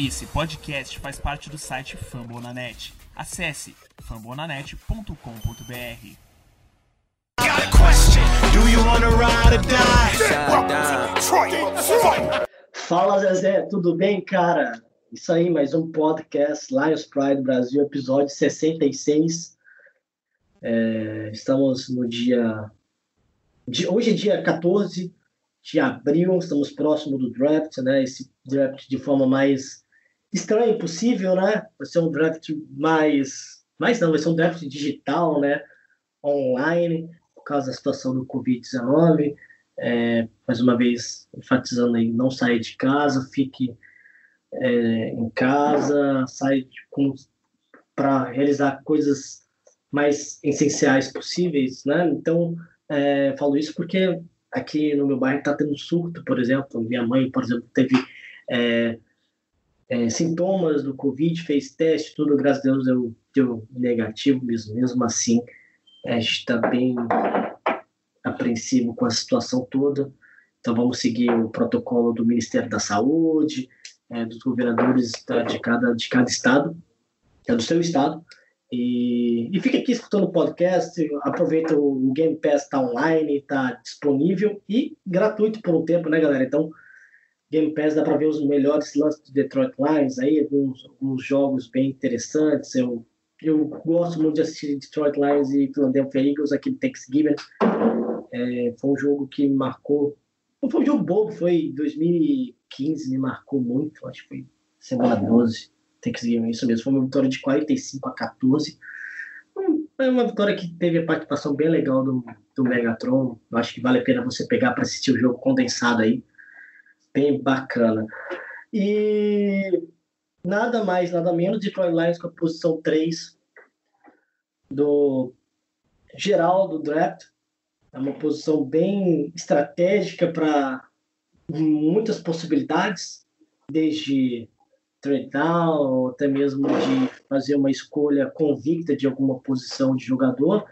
Esse podcast faz parte do site Fambonanet. Acesse fambonanet.com.br. Fala Zezé, tudo bem, cara? Isso aí, mais um podcast Lions Pride Brasil, episódio 66. É, estamos no dia. Hoje é dia 14 de abril, estamos próximo do draft, né? Esse draft de forma mais estranha possível, né? Vai ser um draft mais. Mais não, vai ser um draft digital, né? Online, por causa da situação do Covid-19. É, mais uma vez, enfatizando aí, não sair de casa, fique é, em casa, saia para realizar coisas mais essenciais possíveis, né? Então, é, falo isso porque aqui no meu bairro está tendo surto, por exemplo. Minha mãe, por exemplo, teve é, é, sintomas do Covid, fez teste, tudo, graças a Deus, deu, deu negativo mesmo. Mesmo assim, a gente está bem apreensivo com a situação toda. Então, vamos seguir o protocolo do Ministério da Saúde, é, dos governadores de cada, de cada estado, é do seu estado. E, e fica aqui escutando o podcast, aproveita o Game Pass está online, está disponível e gratuito por um tempo, né, galera? Então, Game Pass dá para ver os melhores lances do Detroit Lions, aí alguns, alguns jogos bem interessantes. Eu, eu gosto muito de assistir Detroit Lions e Philadelphia Eagles aqui no Thanksgiving. É, foi um jogo que marcou. Não foi um jogo bobo, foi 2015, me marcou muito, acho que foi semana 12 tem que seguir isso mesmo. Foi uma vitória de 45 a 14. É uma vitória que teve a participação bem legal do, do Megatron. Eu acho que vale a pena você pegar para assistir o jogo condensado aí. Bem bacana. E nada mais, nada menos, Detroit Lions com a posição 3 do geral do draft. É uma posição bem estratégica para muitas possibilidades, desde trade down, até mesmo de fazer uma escolha convicta de alguma posição de jogador.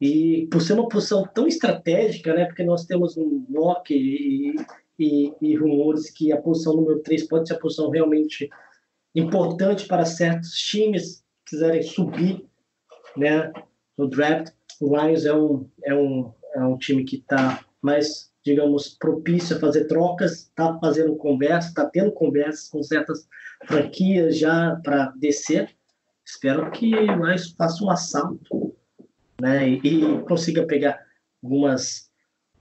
E por ser uma posição tão estratégica, né, porque nós temos um mock e, e, e rumores que a posição número 3 pode ser a posição realmente importante para certos times que quiserem subir né, no draft. O Lions é um, é um, é um time que está mais digamos, propício a fazer trocas, está fazendo conversa, está tendo conversas com certas franquias já para descer. Espero que mais faça um assalto né, e, e consiga pegar algumas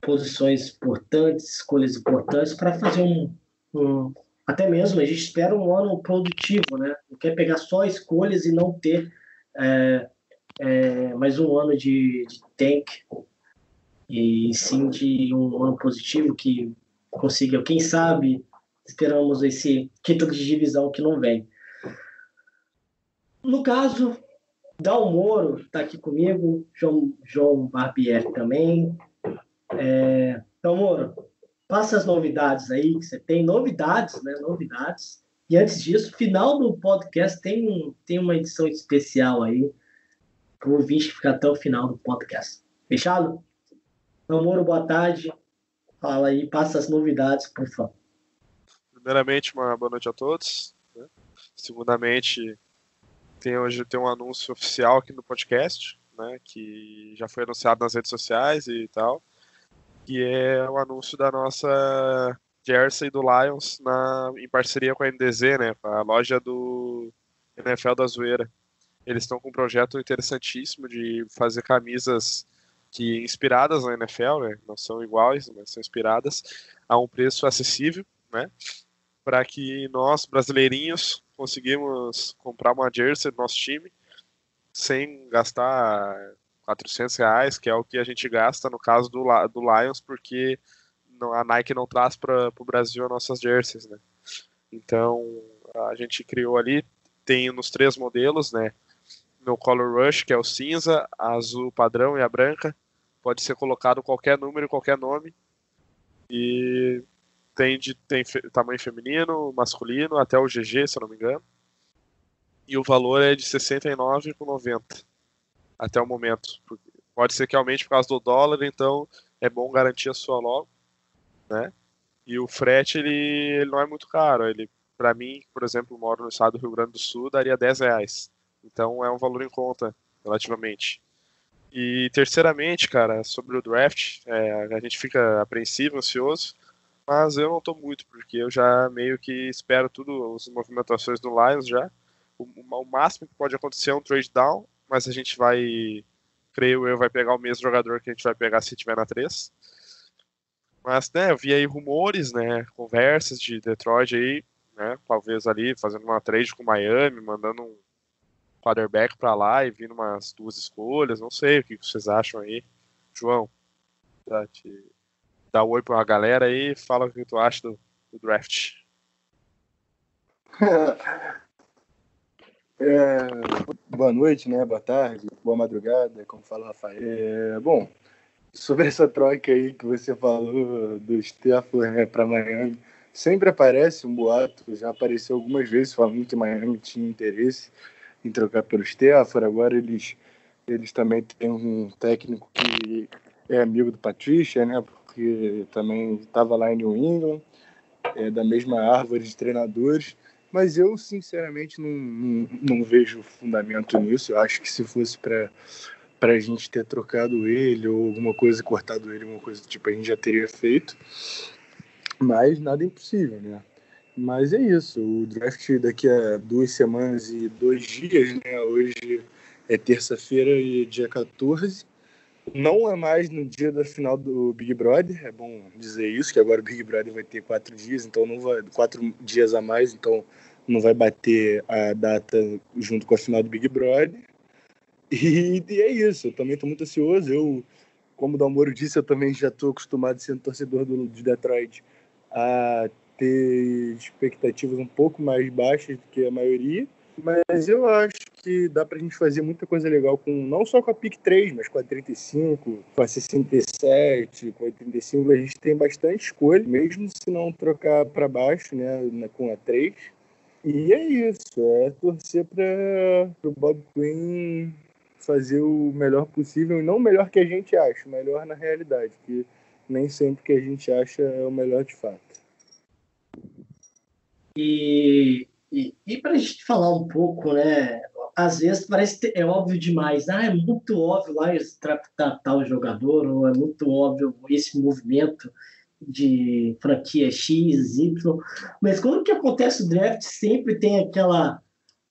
posições importantes, escolhas importantes para fazer um, um, até mesmo a gente espera um ano produtivo, né? Não quer pegar só escolhas e não ter é, é, mais um ano de, de tank e sim de um ano positivo que consiga, quem sabe, esperamos esse título de divisão que não vem. No caso, Dal Moro está aqui comigo, João, João Barbieri também. É, Dal Moro, passa as novidades aí, que você tem novidades, né? Novidades. E antes disso, final do podcast tem, tem uma edição especial aí para o ouvinte ficar até o final do podcast. Fechado? Namoro, boa tarde. Fala aí, passa as novidades, por favor. Primeiramente, uma boa noite a todos. Né? Segundamente, tem hoje tem um anúncio oficial aqui no podcast, né, que já foi anunciado nas redes sociais e tal, que é o anúncio da nossa jersey do Lions na, em parceria com a NDZ, né, a loja do NFL da Zoeira. Eles estão com um projeto interessantíssimo de fazer camisas que inspiradas na NFL, né, não são iguais, mas são inspiradas a um preço acessível, né, para que nós brasileirinhos conseguimos comprar uma jersey do nosso time sem gastar 400 reais, que é o que a gente gasta no caso do, do Lions, porque a Nike não traz para o Brasil as nossas jerseys, né. Então a gente criou ali, tem nos três modelos, né, meu Color Rush, que é o cinza, a azul padrão e a branca, pode ser colocado qualquer número, qualquer nome. E tem, de, tem tamanho feminino, masculino, até o GG, se eu não me engano. E o valor é de R$ 69,90 até o momento. Pode ser que aumente por causa do dólar, então é bom garantir a sua logo, né? E o frete ele, ele não é muito caro, ele para mim, por exemplo, moro no estado do Rio Grande do Sul, daria 10 reais. Então é um valor em conta, relativamente. E terceiramente, cara, sobre o draft, é, a gente fica apreensivo, ansioso, mas eu não tô muito, porque eu já meio que espero tudo, as movimentações do Lions já. O, o máximo que pode acontecer é um trade down, mas a gente vai, creio eu, vai pegar o mesmo jogador que a gente vai pegar se tiver na 3. Mas, né, eu vi aí rumores, né, conversas de Detroit aí, né, talvez ali fazendo uma trade com Miami, mandando um quarterback para lá e vindo umas duas escolhas, não sei o que vocês acham aí. João, dá, te, dá um oi pra galera aí fala o que tu acha do, do draft. É, boa noite, né? Boa tarde, boa madrugada, como fala o Rafael. É, bom, sobre essa troca aí que você falou do Stafford né, para Miami, sempre aparece um boato, já apareceu algumas vezes falando que Miami tinha interesse em trocar pelo Stafford, agora eles, eles também têm um técnico que é amigo do Patrícia, né? Porque também estava lá em New England, é da mesma árvore de treinadores. Mas eu, sinceramente, não, não, não vejo fundamento nisso. Eu acho que se fosse para para a gente ter trocado ele ou alguma coisa, cortado ele, alguma coisa do tipo, a gente já teria feito. Mas nada é impossível, né? Mas é isso. O draft daqui a duas semanas e dois dias, né? Hoje é terça-feira e dia 14. Não é mais no dia da final do Big Brother, é bom dizer isso, que agora o Big Brother vai ter quatro dias, então não vai quatro dias a mais, então não vai bater a data junto com a final do Big Brother. E, e é isso, eu também estou muito ansioso. Eu, como o Dalmoro disse, eu também já estou acostumado sendo torcedor do, de Detroit a ter expectativas um pouco mais baixas do que a maioria. Mas eu acho que dá pra gente fazer muita coisa legal com não só com a PIC 3, mas com a 35, com a 67, com a 85. A gente tem bastante escolha, mesmo se não trocar para baixo, né, com a 3. E é isso, é torcer para o Bob Quinn fazer o melhor possível, e não o melhor que a gente acha, melhor na realidade, que nem sempre que a gente acha é o melhor de fato. E, e, e para a gente falar um pouco, né? Às vezes parece que é óbvio demais. Ah, é muito óbvio lá tratar tal jogador, ou é muito óbvio esse movimento de franquia X, Y. Mas quando que acontece o draft, sempre tem aquela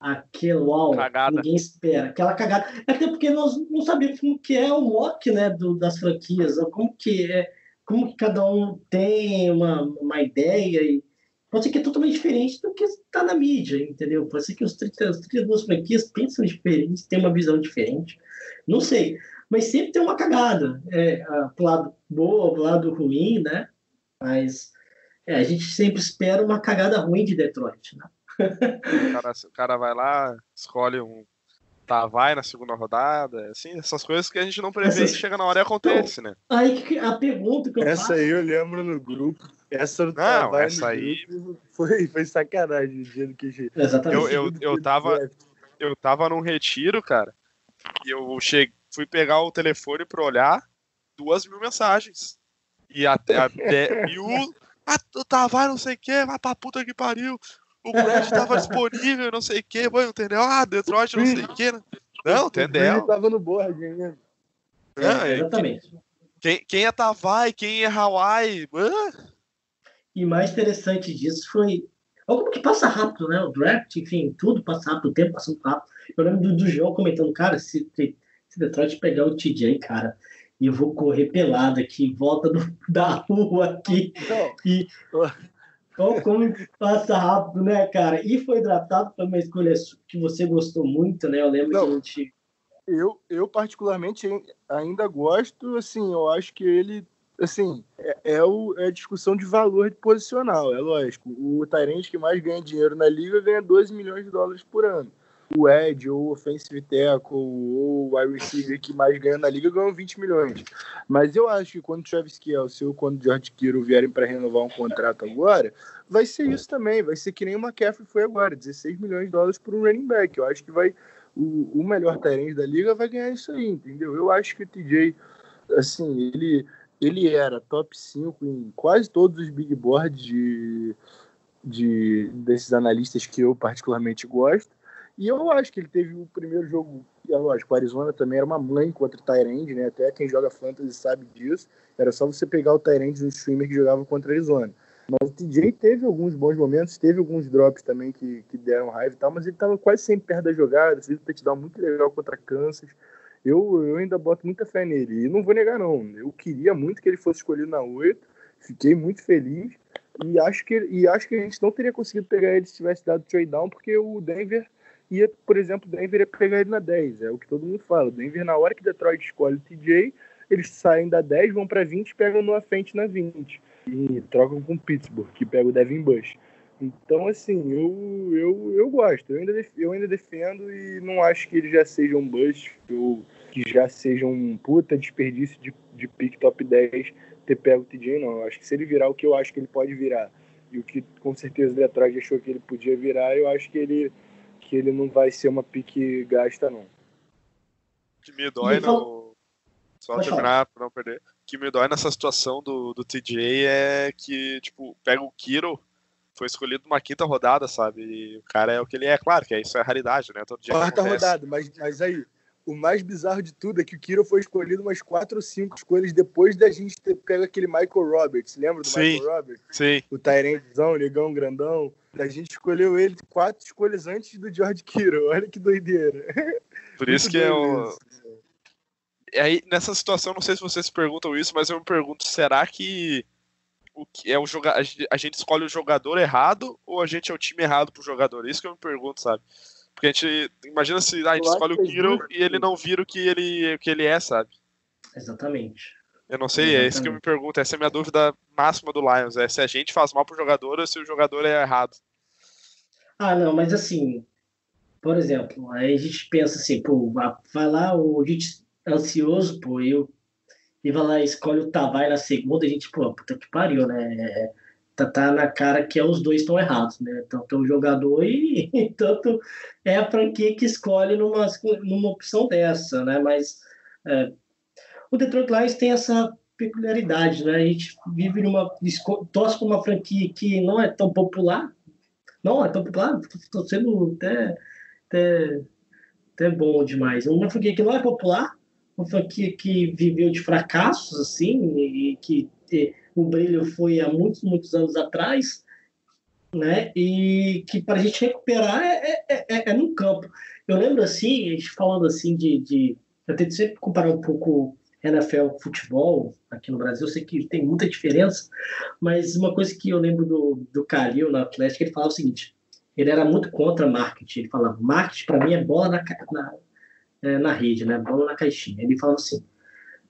aquele uau, cagada. ninguém espera, aquela cagada. Até porque nós não sabemos como que é o mock né, do, das franquias, como que é, como que cada um tem uma, uma ideia e pode ser que é totalmente diferente do que está na mídia, entendeu? Pode ser que os 30, as 32 franquias pensam diferente, têm uma visão diferente. Não sei. Mas sempre tem uma cagada. É, a, pro lado boa, pro lado ruim, né? Mas é, a gente sempre espera uma cagada ruim de Detroit, né? o, cara, o cara vai lá, escolhe um tá, vai na segunda rodada, assim, essas coisas que a gente não prevê, Essa... chega na hora e acontece, né? Aí a pergunta que eu Essa faço... aí eu lembro no grupo. Essa não, essa aí foi, foi sacanagem o dia do que Exatamente. Eu, eu, eu, tava, eu tava num retiro, cara, e eu cheguei, fui pegar o telefone pra olhar duas mil mensagens. E até, até mil. Ah, tá, vai, não sei o que, vai pra puta que pariu o Brad tava disponível, não sei o que, entendeu? Ah, Detroit, não sei o que. Não, entendeu? Ele tava no board ainda. É, é, exatamente. Quem, quem é Tavai, quem é Hawaii. E mais interessante disso foi. Olha como que passa rápido, né? O draft, enfim, tudo passa rápido, o tempo passa rápido. Eu lembro do, do João comentando, cara, se, se Detroit pegar o TJ, cara, e eu vou correr pelado aqui, volta do, da rua aqui. Então, e então, como passa rápido, né, cara? E foi draftado para uma escolha que você gostou muito, né? Eu lembro Não, que a gente. Eu, eu, particularmente, ainda gosto, assim, eu acho que ele, assim, é, é, o, é a discussão de valor posicional, é lógico. O Tyrant que mais ganha dinheiro na liga ganha 12 milhões de dólares por ano o Ed, ou o Offensive Tackle, ou o wide receiver que mais ganha na liga ganham 20 milhões. Mas eu acho que quando o Travis Kelce ou quando o George Kittle vierem para renovar um contrato agora, vai ser isso também. Vai ser que nem o McCaffrey foi agora, 16 milhões de dólares por um running back. Eu acho que vai o, o melhor Tyrande da liga vai ganhar isso aí, entendeu? Eu acho que o TJ, assim, ele, ele era top 5 em quase todos os big boards de de, desses analistas que eu particularmente gosto. E eu acho que ele teve o primeiro jogo, e é lógico, o Arizona também era uma mãe contra o Tyrande, né? Até quem joga Fantasy sabe disso. Era só você pegar o Tyrande no streamer que jogava contra o Arizona. Mas o TJ teve alguns bons momentos, teve alguns drops também que, que deram raiva e tal, mas ele estava quase sempre perto da jogada, fez um touchdown muito legal contra Kansas. Eu, eu ainda boto muita fé nele. E não vou negar, não. Eu queria muito que ele fosse escolhido na 8, fiquei muito feliz. E acho que, e acho que a gente não teria conseguido pegar ele se tivesse dado trade down, porque o Denver ia, por exemplo, Denver ia pegar ele na 10. É o que todo mundo fala. Denver, na hora que Detroit escolhe o TJ, eles saem da 10, vão para 20 e pegam no frente na 20. E trocam com Pittsburgh, que pega o Devin Bush. Então, assim, eu, eu, eu gosto. Eu ainda, eu ainda defendo e não acho que ele já seja um bust ou que já seja um puta desperdício de, de pick top 10 ter pego o TJ, não. Eu acho que se ele virar o que eu acho que ele pode virar e o que com certeza o Detroit achou que ele podia virar, eu acho que ele, que ele não vai ser uma pique gasta, não. Que me dói no. Só terminar pra não perder. Que me dói nessa situação do, do TJ é que, tipo, pega o Kiro foi escolhido numa quinta rodada, sabe? E o cara é o que ele é, claro, que isso é raridade, né? Todo dia Quarta rodada, mas, mas aí, o mais bizarro de tudo é que o Kiro foi escolhido umas quatro ou cinco escolhas depois da gente ter pego aquele Michael Roberts. Lembra do sim, Michael Roberts? Sim. O Tyrantzão, negão, grandão. A gente escolheu ele quatro escolhas antes do George Kiro. Olha que doideira. Por isso que é o. E aí, nessa situação, não sei se vocês perguntam isso, mas eu me pergunto, será que o que é o joga a gente escolhe o jogador errado ou a gente é o time errado pro jogador? Isso que eu me pergunto, sabe? Porque a gente imagina se ah, a gente escolhe o Kiro e ele não vira o que ele, o que ele é, sabe? Exatamente. Eu não sei, Exatamente. é isso que eu me pergunto. Essa é a minha dúvida máxima do Lions. É se a gente faz mal pro jogador ou se o jogador é errado. Ah, não, mas assim, por exemplo, aí a gente pensa assim, pô, vai lá, o gente ansioso, pô, eu e vai lá escolhe o Tavares na segunda, a gente, pô, puta que pariu, né? Tá, tá na cara que é, os dois estão errados, né? Tanto o jogador e, e, tanto é a franquia que escolhe numa, numa opção dessa, né? Mas é, o Detroit Lions tem essa peculiaridade, né? A gente vive numa. torce com uma franquia que não é tão popular. Não é tão popular, estou sendo até, até, até bom demais. Uma franquia que não é popular, uma franquia que viveu de fracassos, assim, e que o brilho foi há muitos, muitos anos atrás, né? E que para a gente recuperar é, é, é, é, no campo. Eu lembro assim, a gente falando assim de, de eu tento sempre comparar um pouco NFL com futebol aqui no Brasil, eu sei que tem muita diferença, mas uma coisa que eu lembro do, do Calil na Atlético, ele falava o seguinte, ele era muito contra marketing, ele falava, marketing para mim é bola na, na, é, na rede, né? Bola na caixinha. Ele falava assim: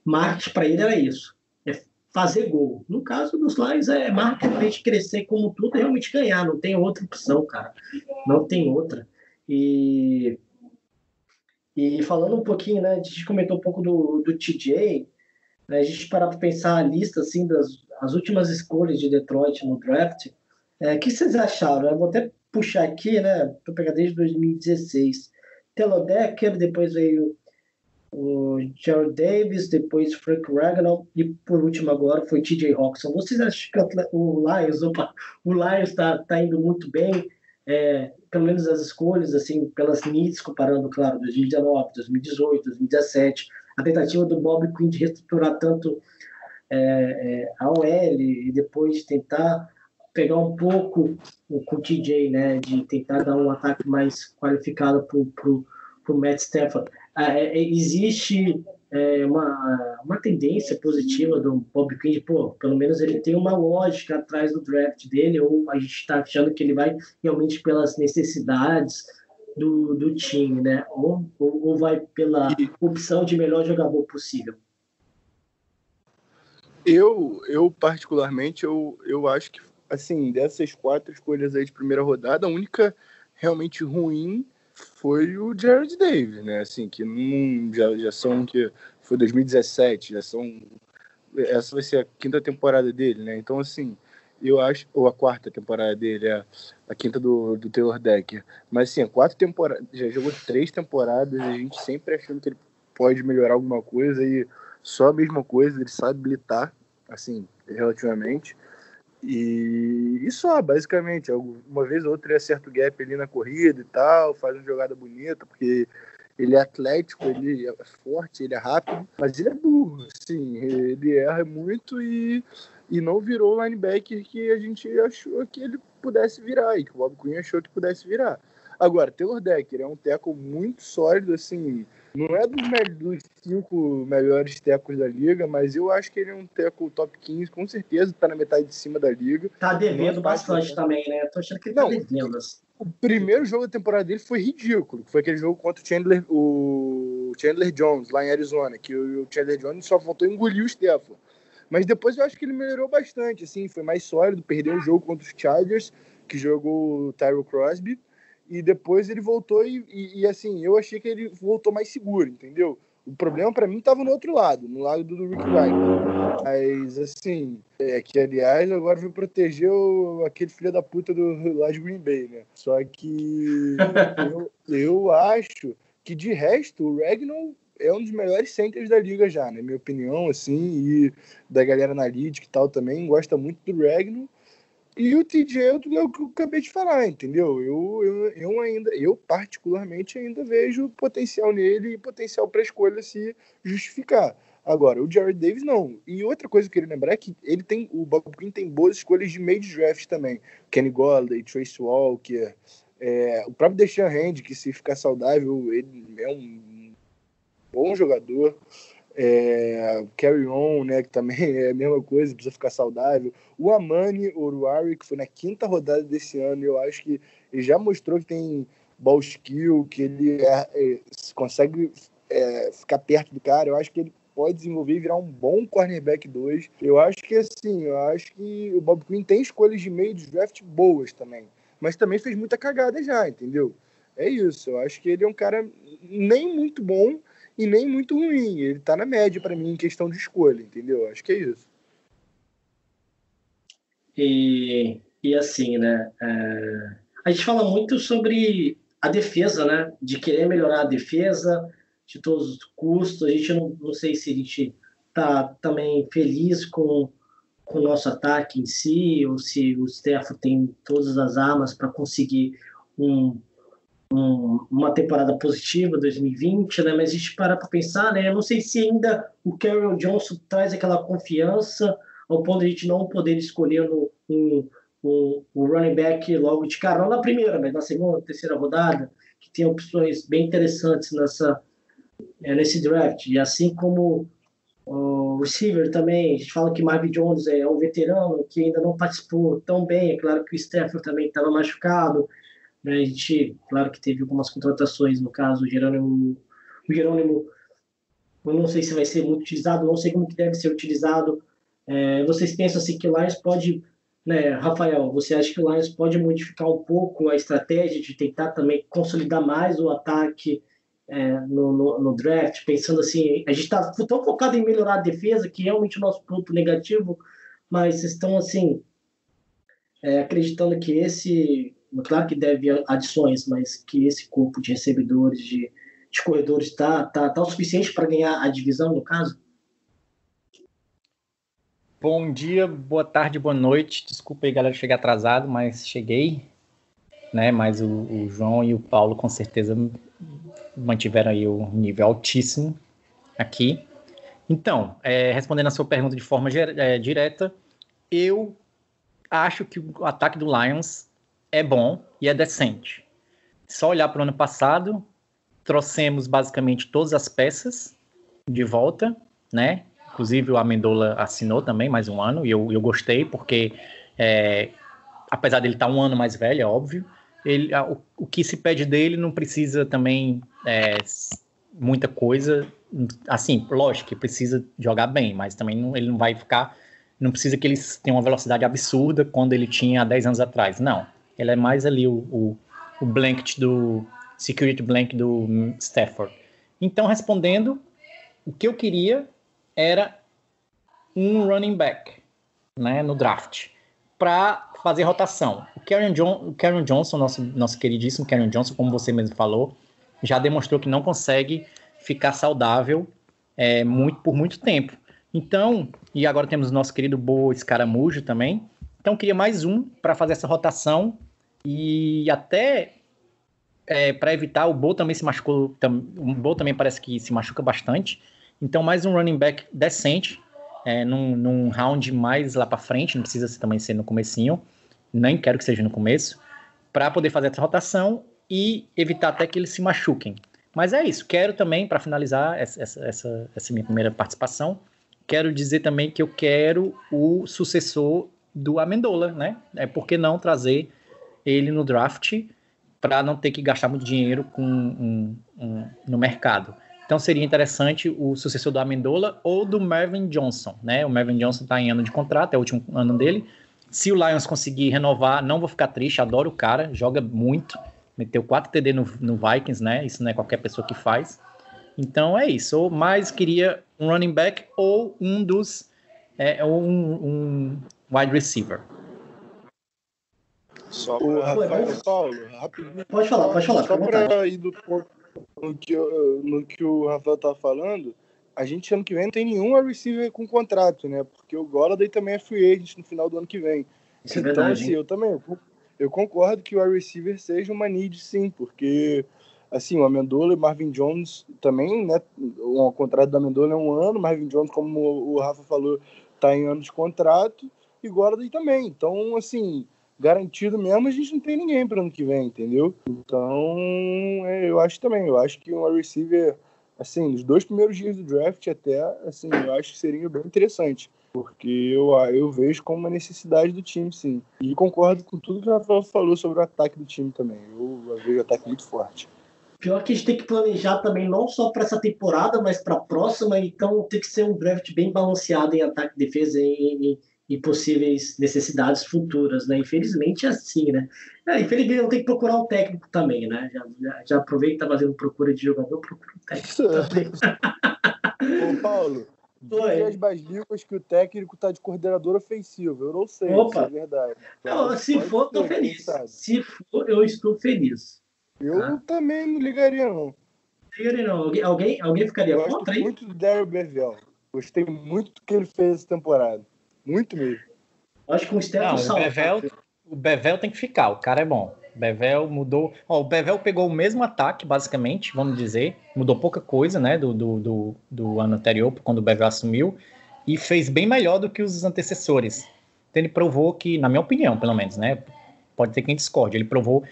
marketing para ele era isso, é fazer gol. No caso dos Lions, é marketing para a gente crescer como tudo e realmente ganhar. Não tem outra opção, cara. Não tem outra. E, e falando um pouquinho, né? A gente comentou um pouco do, do TJ. Né, a gente parar para pensar a lista assim das as últimas escolhas de Detroit no draft. É, o é, que vocês acharam? Eu vou até puxar aqui, né? Vou pegar desde 2016. Telodecker, depois veio o Jared Davis, depois Frank Ragnall e por último agora foi TJ Hawkinson. Vocês acham que o Lions, opa, o Lions está tá indo muito bem, é, pelo menos as escolhas, assim, pelas needs, comparando, claro, 2019, 2018, 2017, a tentativa do Bob Quinn de reestruturar tanto é, é, a OL e depois de tentar pegar um pouco com o TJ, né, de tentar dar um ataque mais qualificado para o Matt Stafford. Ah, é, é, existe é, uma, uma tendência positiva do Bob Quinn, pô, pelo menos ele tem uma lógica atrás do draft dele, ou a gente está achando que ele vai realmente pelas necessidades do, do time, né? Ou, ou, ou vai pela opção de melhor jogador possível? Eu, eu particularmente, eu, eu acho que assim, dessas quatro escolhas aí de primeira rodada, a única realmente ruim foi o Jared Davis, né? Assim, que não, já, já são que foi 2017, já são essa vai ser a quinta temporada dele, né? Então assim, eu acho ou a quarta temporada dele, é a quinta do, do Taylor Decker. Mas assim, quatro temporadas, já jogou três temporadas, a gente sempre achando que ele pode melhorar alguma coisa e só a mesma coisa, ele sabe blitar, assim, relativamente. E, e só, basicamente. Uma vez ou outra ele acerta o gap ali na corrida e tal, faz uma jogada bonita, porque ele é atlético, ele é forte, ele é rápido, mas ele é burro, assim, ele erra muito e, e não virou o linebacker que a gente achou que ele pudesse virar e que o Bob Quinn achou que pudesse virar. Agora, Taylor Decker é um teco muito sólido, assim, não é dos, dos cinco melhores tecos da liga, mas eu acho que ele é um teco top 15, com certeza, tá na metade de cima da liga. Tá devendo bastante também, né? Tô achando que ele tá não, tá devendo. Assim. O primeiro jogo da temporada dele foi ridículo, foi aquele jogo contra o Chandler, o Chandler Jones, lá em Arizona, que o Chandler Jones só faltou engolir o Stefan. Mas depois eu acho que ele melhorou bastante, assim, foi mais sólido, perdeu o jogo contra os Chargers, que jogou o Tyrell Crosby, e depois ele voltou e, e, e, assim, eu achei que ele voltou mais seguro, entendeu? O problema para mim estava no outro lado, no lado do Rick Ryan. Mas, assim, é que, aliás, agora vai proteger o, aquele filho da puta do lá de Green Bay, né? Só que eu, eu acho que, de resto, o Regnal é um dos melhores centers da liga já, na minha opinião, assim, e da galera analítica e tal também, gosta muito do Regnal. E o TJ é o que eu acabei de falar, entendeu? Eu, eu, eu ainda, eu particularmente ainda vejo potencial nele e potencial para a escolha se justificar. Agora, o Jared Davis não. E outra coisa que eu queria lembrar é que ele tem, o Bob Quinn tem boas escolhas de meio de draft também. Kenny Golladay, Trace Walker, é, o próprio Deshaun Hand, que se ficar saudável, ele é um bom jogador é, Carry On, né, que também é a mesma coisa, precisa ficar saudável. O Amani Oruari, que foi na quinta rodada desse ano, eu acho que ele já mostrou que tem ball skill, que ele é, é, consegue é, ficar perto do cara. Eu acho que ele pode desenvolver e virar um bom cornerback 2. Eu acho que assim, eu acho que o Bob Quinn tem escolhas de meio de draft boas também, mas também fez muita cagada já, entendeu? É isso, eu acho que ele é um cara nem muito bom, e nem muito ruim. Ele tá na média para mim em questão de escolha, entendeu? Acho que é isso. E, e assim, né? É, a gente fala muito sobre a defesa, né? De querer melhorar a defesa de todos os custos. A gente não, não sei se a gente tá também feliz com, com o nosso ataque em si, ou se o Stefano tem todas as armas para conseguir um um, uma temporada positiva 2020, né? Mas a gente para para pensar, né? Eu não sei se ainda o Carroll Johnson traz aquela confiança ao ponto de a gente não poder escolher no, um, um, um running back logo de cara, não na primeira, mas na segunda, terceira rodada, que tem opções bem interessantes nessa é, nesse draft. E assim como o receiver também, a gente fala que Marvin Jones é um veterano que ainda não participou tão bem, é claro que o Stafford também estava machucado, né? A gente, claro que teve algumas contratações, no caso, o Jerônimo, o Jerônimo, eu não sei se vai ser muito utilizado, não sei como que deve ser utilizado. É, vocês pensam assim que o Lions pode, né, Rafael, você acha que o Lions pode modificar um pouco a estratégia de tentar também consolidar mais o ataque é, no, no, no, draft, pensando assim, a gente está tão focado em melhorar a defesa, que é realmente o nosso ponto negativo, mas estão assim, é, acreditando que esse Claro que deve adições, mas que esse corpo de recebedores, de, de corredores, está tá, tá o suficiente para ganhar a divisão, no caso? Bom dia, boa tarde, boa noite. Desculpa aí, galera, chegar atrasado, mas cheguei. Né? Mas o, o João e o Paulo com certeza mantiveram aí o nível altíssimo aqui. Então, é, respondendo a sua pergunta de forma é, direta, eu acho que o ataque do Lions é bom e é decente. Só olhar para o ano passado, trouxemos basicamente todas as peças de volta, né? Inclusive o Amendola assinou também mais um ano e eu, eu gostei porque, é, apesar dele estar tá um ano mais velho, é óbvio, ele, o, o, que se pede dele não precisa também é, muita coisa. Assim, lógico que precisa jogar bem, mas também não, ele não vai ficar. Não precisa que ele tenha uma velocidade absurda quando ele tinha 10 anos atrás. Não. Ele é mais ali o, o, o blanket do security blanket do Stafford. Então, respondendo, o que eu queria era um running back, né, no draft, para fazer rotação. O Karen, John, o Karen Johnson, nosso, nosso queridíssimo Karen Johnson, como você mesmo falou, já demonstrou que não consegue ficar saudável é, muito por muito tempo. Então, e agora temos o nosso querido Bo Escaramujo também, Então queria mais um para fazer essa rotação e até é, para evitar, o Bo também se machucou, tam, o Bo também parece que se machuca bastante. Então mais um running back decente, é, num, num round mais lá para frente, não precisa também ser no comecinho, nem quero que seja no começo, para poder fazer essa rotação e evitar até que eles se machuquem. Mas é isso, quero também, para finalizar essa, essa, essa minha primeira participação, quero dizer também que eu quero o sucessor do Amendola, né? É por que não trazer ele no draft para não ter que gastar muito dinheiro com um, um, no mercado. Então seria interessante o sucessor do Amendola ou do Mervyn Johnson, né? O Mervyn Johnson está em ano de contrato, é o último ano dele. Se o Lions conseguir renovar, não vou ficar triste, adoro o cara, joga muito, meteu 4 TD no, no Vikings, né? Isso não é qualquer pessoa que faz. Então é isso. Mas queria um running back ou um dos é, um, um wide receiver. Só pra... O Rafael Paulo, rapidinho. Pode falar, pode falar. Só para ir do ponto no que, no que o Rafael tá falando, a gente ano que vem não tem nenhum receiver com contrato, né? Porque o Golladay também é free agent no final do ano que vem. Isso é então, é verdade, assim, eu também eu concordo que o wide receiver seja uma need, sim, porque assim, o Amendola e o Marvin Jones também, né? O contrato do Amendola é um ano, Marvin Jones, como o Rafa falou, tá em ano de contrato, e Gordon também. Então, assim, garantido mesmo, a gente não tem ninguém para ano que vem, entendeu? Então, é, eu acho também, eu acho que um receiver, assim, nos dois primeiros dias do draft até, assim, eu acho que seria bem interessante porque eu, eu vejo como uma necessidade do time, sim. E concordo com tudo que o Rafael falou sobre o ataque do time também. Eu vejo o ataque muito forte. Pior que a gente tem que planejar também, não só para essa temporada, mas para a próxima, então tem que ser um draft bem balanceado em ataque e defesa e, e, possíveis necessidades futuras, né? Infelizmente é assim, né? É, infelizmente não tem que procurar um técnico também, né? Já, já, já aproveita, tá fazendo procura de jogador, procura um técnico. Ô, Paulo, Oi. as basílicas que o técnico tá de coordenador ofensivo. Eu não sei Opa. se é verdade. Não, se for, tô feliz. Se for, eu estou feliz. Eu ah. também não ligaria, não. Ligaria, não. Alguém, alguém, alguém ficaria eu contra, hein? muito do Daryl Bevel. Gostei muito do que ele fez essa temporada. Muito mesmo. Acho que um Stephen o Bevel, o Bevel tem que ficar. O cara é bom. Bevel mudou. Ó, o Bevel pegou o mesmo ataque, basicamente, vamos dizer. Mudou pouca coisa, né, do, do, do, do ano anterior, quando o Bevel assumiu. E fez bem melhor do que os antecessores. Então ele provou que, na minha opinião, pelo menos, né? Pode ter quem discorde. Ele provou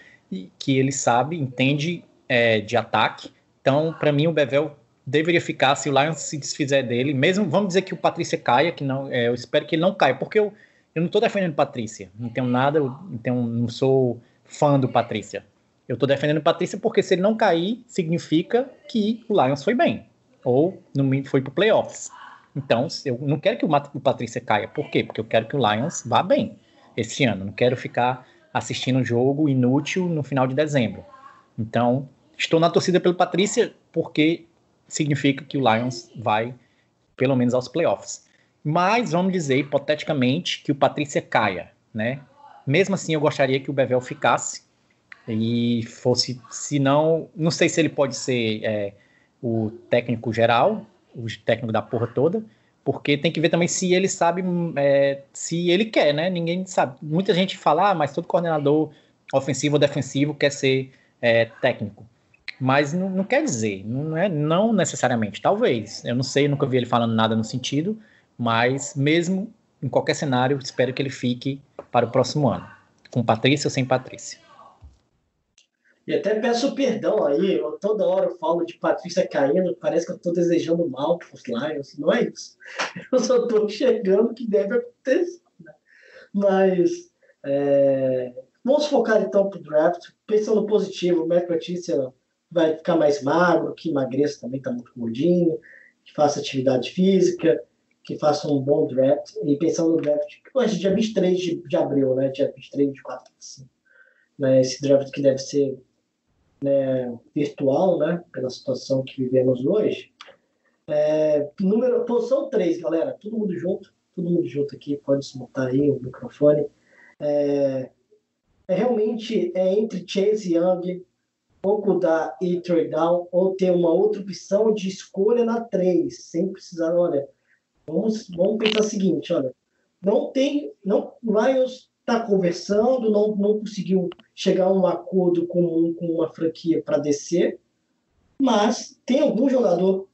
que ele sabe, entende é, de ataque. Então, para mim, o Bevel deveria ficar se o Lions se desfizer dele. Mesmo, vamos dizer que o Patrícia caia, que não, é, eu espero que ele não caia, porque eu, eu não estou defendendo Patrícia. Não tenho nada, eu não, não sou fã do Patrícia. Eu estou defendendo Patrícia porque se ele não cair, significa que o Lions foi bem. Ou não foi para playoffs. Então, eu não quero que o Patrícia caia. Por quê? Porque eu quero que o Lions vá bem esse ano. Não quero ficar assistindo um jogo inútil no final de dezembro. Então, estou na torcida pelo Patrícia porque significa que o Lions vai pelo menos aos playoffs. Mas vamos dizer hipoteticamente que o Patrícia caia, né? Mesmo assim, eu gostaria que o Bevel ficasse e fosse, se não, não sei se ele pode ser é, o técnico geral, o técnico da porra toda, porque tem que ver também se ele sabe, é, se ele quer, né? Ninguém sabe. Muita gente fala, ah, mas todo coordenador ofensivo ou defensivo quer ser é, técnico. Mas não, não, quer dizer, não é não necessariamente, talvez. Eu não sei, nunca vi ele falando nada no sentido, mas mesmo em qualquer cenário, espero que ele fique para o próximo ano, com Patrícia ou sem Patrícia. E até peço perdão aí, eu, toda hora eu falo de Patrícia caindo, parece que eu estou desejando mal para os Lions, não é isso. Eu só estou enxergando que deve acontecer. Né? Mas é, vamos focar então para o draft, pensando positivo, o Matt Patrícia vai ficar mais magro, que emagreça também, está muito gordinho, que faça atividade física, que faça um bom draft, e pensando no draft, hoje dia 23 de, de abril, né, dia 23 de 4, assim, né, esse draft que deve ser né, virtual, né, pela situação que vivemos hoje. É, número, posição 3, galera, todo mundo junto, todo mundo junto aqui, pode desmontar aí o microfone. É, é realmente é entre Chase Young, pouco da e trade down, ou ter uma outra opção de escolha na 3, sem precisar, olha, vamos, vamos pensar o seguinte, olha, não tem, não, o Lions está conversando, não, não conseguiu chegar a um acordo comum com uma franquia para descer, mas tem algum jogador,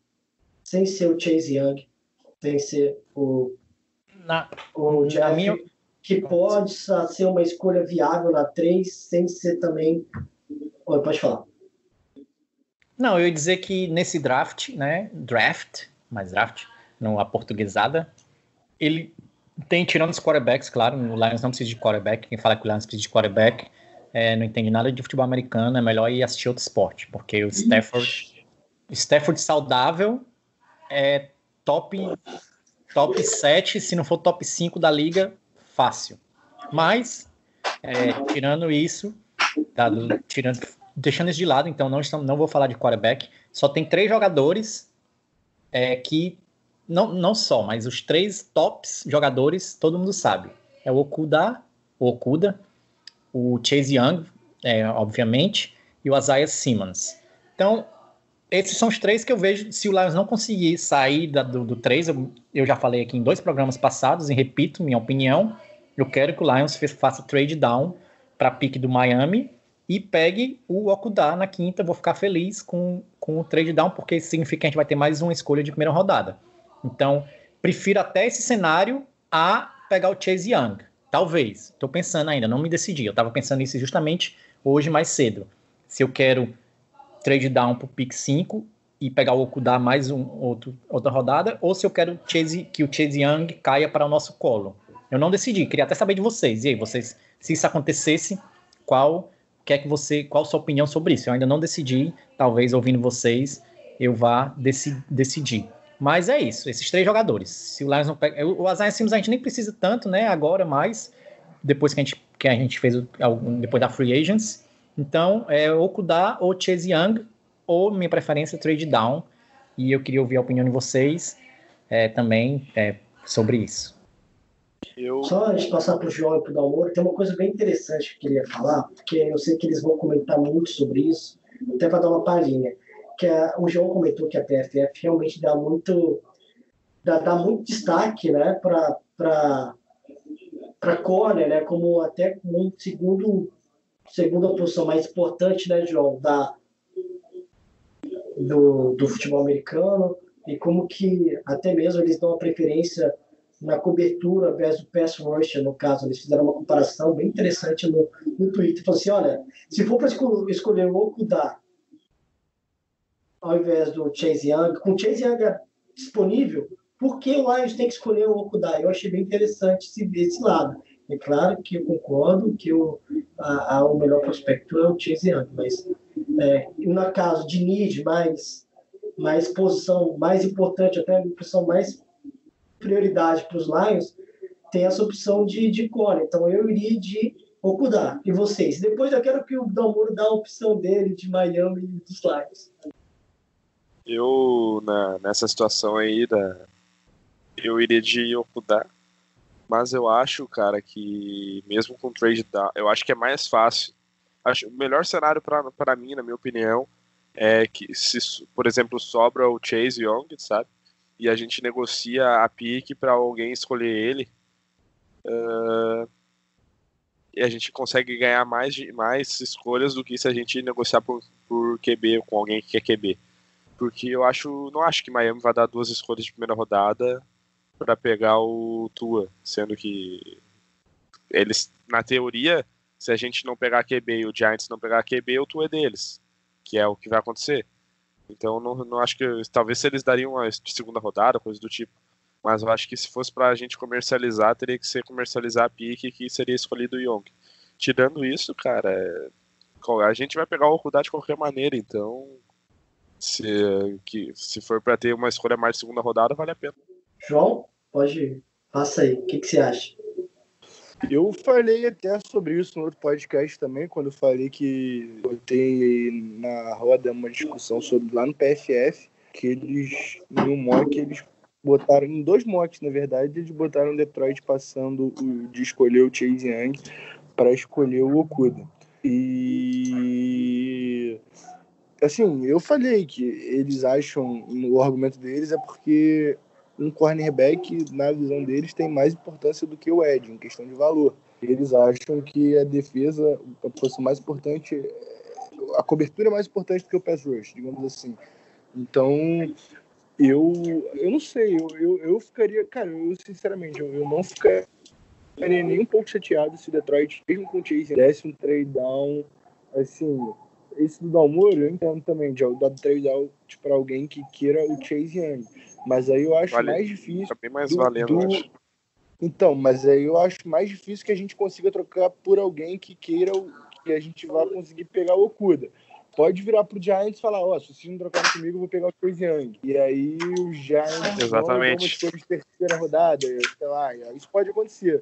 sem ser o Chase Young, sem ser o, Na, o Jeff, minha- que pode ser uma escolha viável na 3, sem ser também. Oi, pode falar. Não, eu ia dizer que nesse draft, né? Draft, mais draft, não a portuguesada, ele tem, tirando os quarterbacks, claro, o Lions não precisa de quarterback. Quem fala que o Lions precisa de quarterback é, não entende nada de futebol americano, é melhor ir assistir outro esporte, porque o Stafford, o Stafford saudável é top, top 7, se não for top 5 da liga, fácil. Mas, é, tirando isso, tá, do- tirando, deixando isso de lado, então não, estamos, não vou falar de quarterback. Só tem três jogadores é, que, não, não só, mas os três tops jogadores, todo mundo sabe. É o Okuda, o Okuda, o Chase Young, é, obviamente, e o Isaiah Simmons. Então, esses são os três que eu vejo. Se o Lions não conseguir sair da- do, do 3, eu, eu já falei aqui em dois programas passados, e repito minha opinião, eu quero que o Lions faça trade down para pique do Miami e pegue o Okuda na quinta. Vou ficar feliz com, com o trade down, porque isso significa que a gente vai ter mais uma escolha de primeira rodada. Então, prefiro até esse cenário a pegar o Chase Young. Talvez. Estou pensando ainda, não me decidi. Eu estava pensando nisso justamente hoje mais cedo. Se eu quero trade down para o pick 5 e pegar o Okuda mais um, outro, outra rodada, ou se eu quero Chase, que o Chase Young caia para o nosso colo. Eu não decidi, queria até saber de vocês. E aí, vocês, se isso acontecesse, qual que é que você, qual a sua opinião sobre isso? Eu ainda não decidi, talvez ouvindo vocês eu vá deci, decidir. Mas é isso, esses três jogadores. Se o Lions não pega, o Isaiah Simmons a gente nem precisa tanto, né? Agora mais depois que a gente que a gente fez o, depois da free agents. Então, é ou Okuda ou Chase Young ou minha preferência trade down. E eu queria ouvir a opinião de vocês é, também é, sobre isso. Eu, Só antes de passar para o João e para o Dalmoro, tem uma coisa bem interessante que eu queria falar, porque eu sei que eles vão comentar muito sobre isso, até para dar uma palhinha. Que a, o João comentou que a PFF realmente dá muito, dá, dá muito destaque né, para para corner, né, como até um segundo segunda posição mais importante, né, João, da do, do futebol americano e como que até mesmo eles dão a preferência na cobertura versus pass rush, no caso, eles fizeram uma comparação bem interessante no, no Twitter. Falaram assim, olha, se for para esco escolher o Okuda ao invés do Chase Young, com o Chase Young disponível, por que o Lions tem que escolher o Okuda? Eu achei bem interessante esse, esse lado. É claro que eu concordo que o, a, a, o melhor prospecto é o Chase Young, mas é, no caso de need, mais, mais posição mais importante, até posição mais prioridade para os Lions, tem essa opção de, de core. Então eu iria de Okuda. E vocês? Depois eu quero que o Dalmoro dê a opção dele de Miami e dos Lions. Eu, na, nessa situação aí, da, eu iria de Okuda. Mas eu acho, cara, que mesmo com trade down, eu acho que é mais fácil. Acho, o melhor cenário para mim, na minha opinião, é que se, por exemplo, sobra o Chase Young, sabe? E a gente negocia a pique para alguém escolher ele. Uh, e a gente consegue ganhar mais, mais escolhas do que se a gente negociar por, por QB com alguém que quer QB. Porque eu acho, não acho que Miami vai dar duas escolhas de primeira rodada para pegar o Tua, sendo que eles, na teoria, se a gente não pegar QB e o Giants não pegar QB, o Tua é deles, que é o que vai acontecer. Então, não, não acho que. Talvez se eles dariam uma segunda rodada, coisa do tipo. Mas eu acho que se fosse para a gente comercializar, teria que ser comercializar a pique, que seria escolhido o Young. Tirando isso, cara, a gente vai pegar o Okudá de qualquer maneira, então. Se, que, se for para ter uma escolha mais de segunda rodada, vale a pena. João, pode. Passa aí. O que, que você acha? Eu falei até sobre isso no outro podcast também, quando eu falei que botei na roda uma discussão sobre lá no PFF, que eles, no mock, eles botaram, em dois mocks, na verdade, eles botaram Detroit passando o, de escolher o Chase Young para escolher o Okuda. E assim, eu falei que eles acham, o argumento deles é porque um cornerback, na visão deles, tem mais importância do que o Ed, em questão de valor. Eles acham que a defesa, a posição mais importante, a cobertura é mais importante do que o pass rush, digamos assim. Então, eu, eu não sei, eu, eu, eu ficaria, cara, eu sinceramente, eu, eu não ficaria nem um pouco chateado se o Detroit, mesmo com o Chase, desse um trade down, assim, esse do Dalmoro, eu entendo também, de dar trade down para alguém que queira o Chase Young, mas aí eu acho vale, mais difícil. Tá bem mais do, valendo, do... Então, mas aí eu acho mais difícil que a gente consiga trocar por alguém que queira que a gente vá conseguir pegar o Okuda pode virar pro Giants e falar, ó, oh, se vocês não trocarem comigo, eu vou pegar o Chase Young. E aí o Giants Exatamente. vão de terceira rodada, sei lá, isso pode acontecer.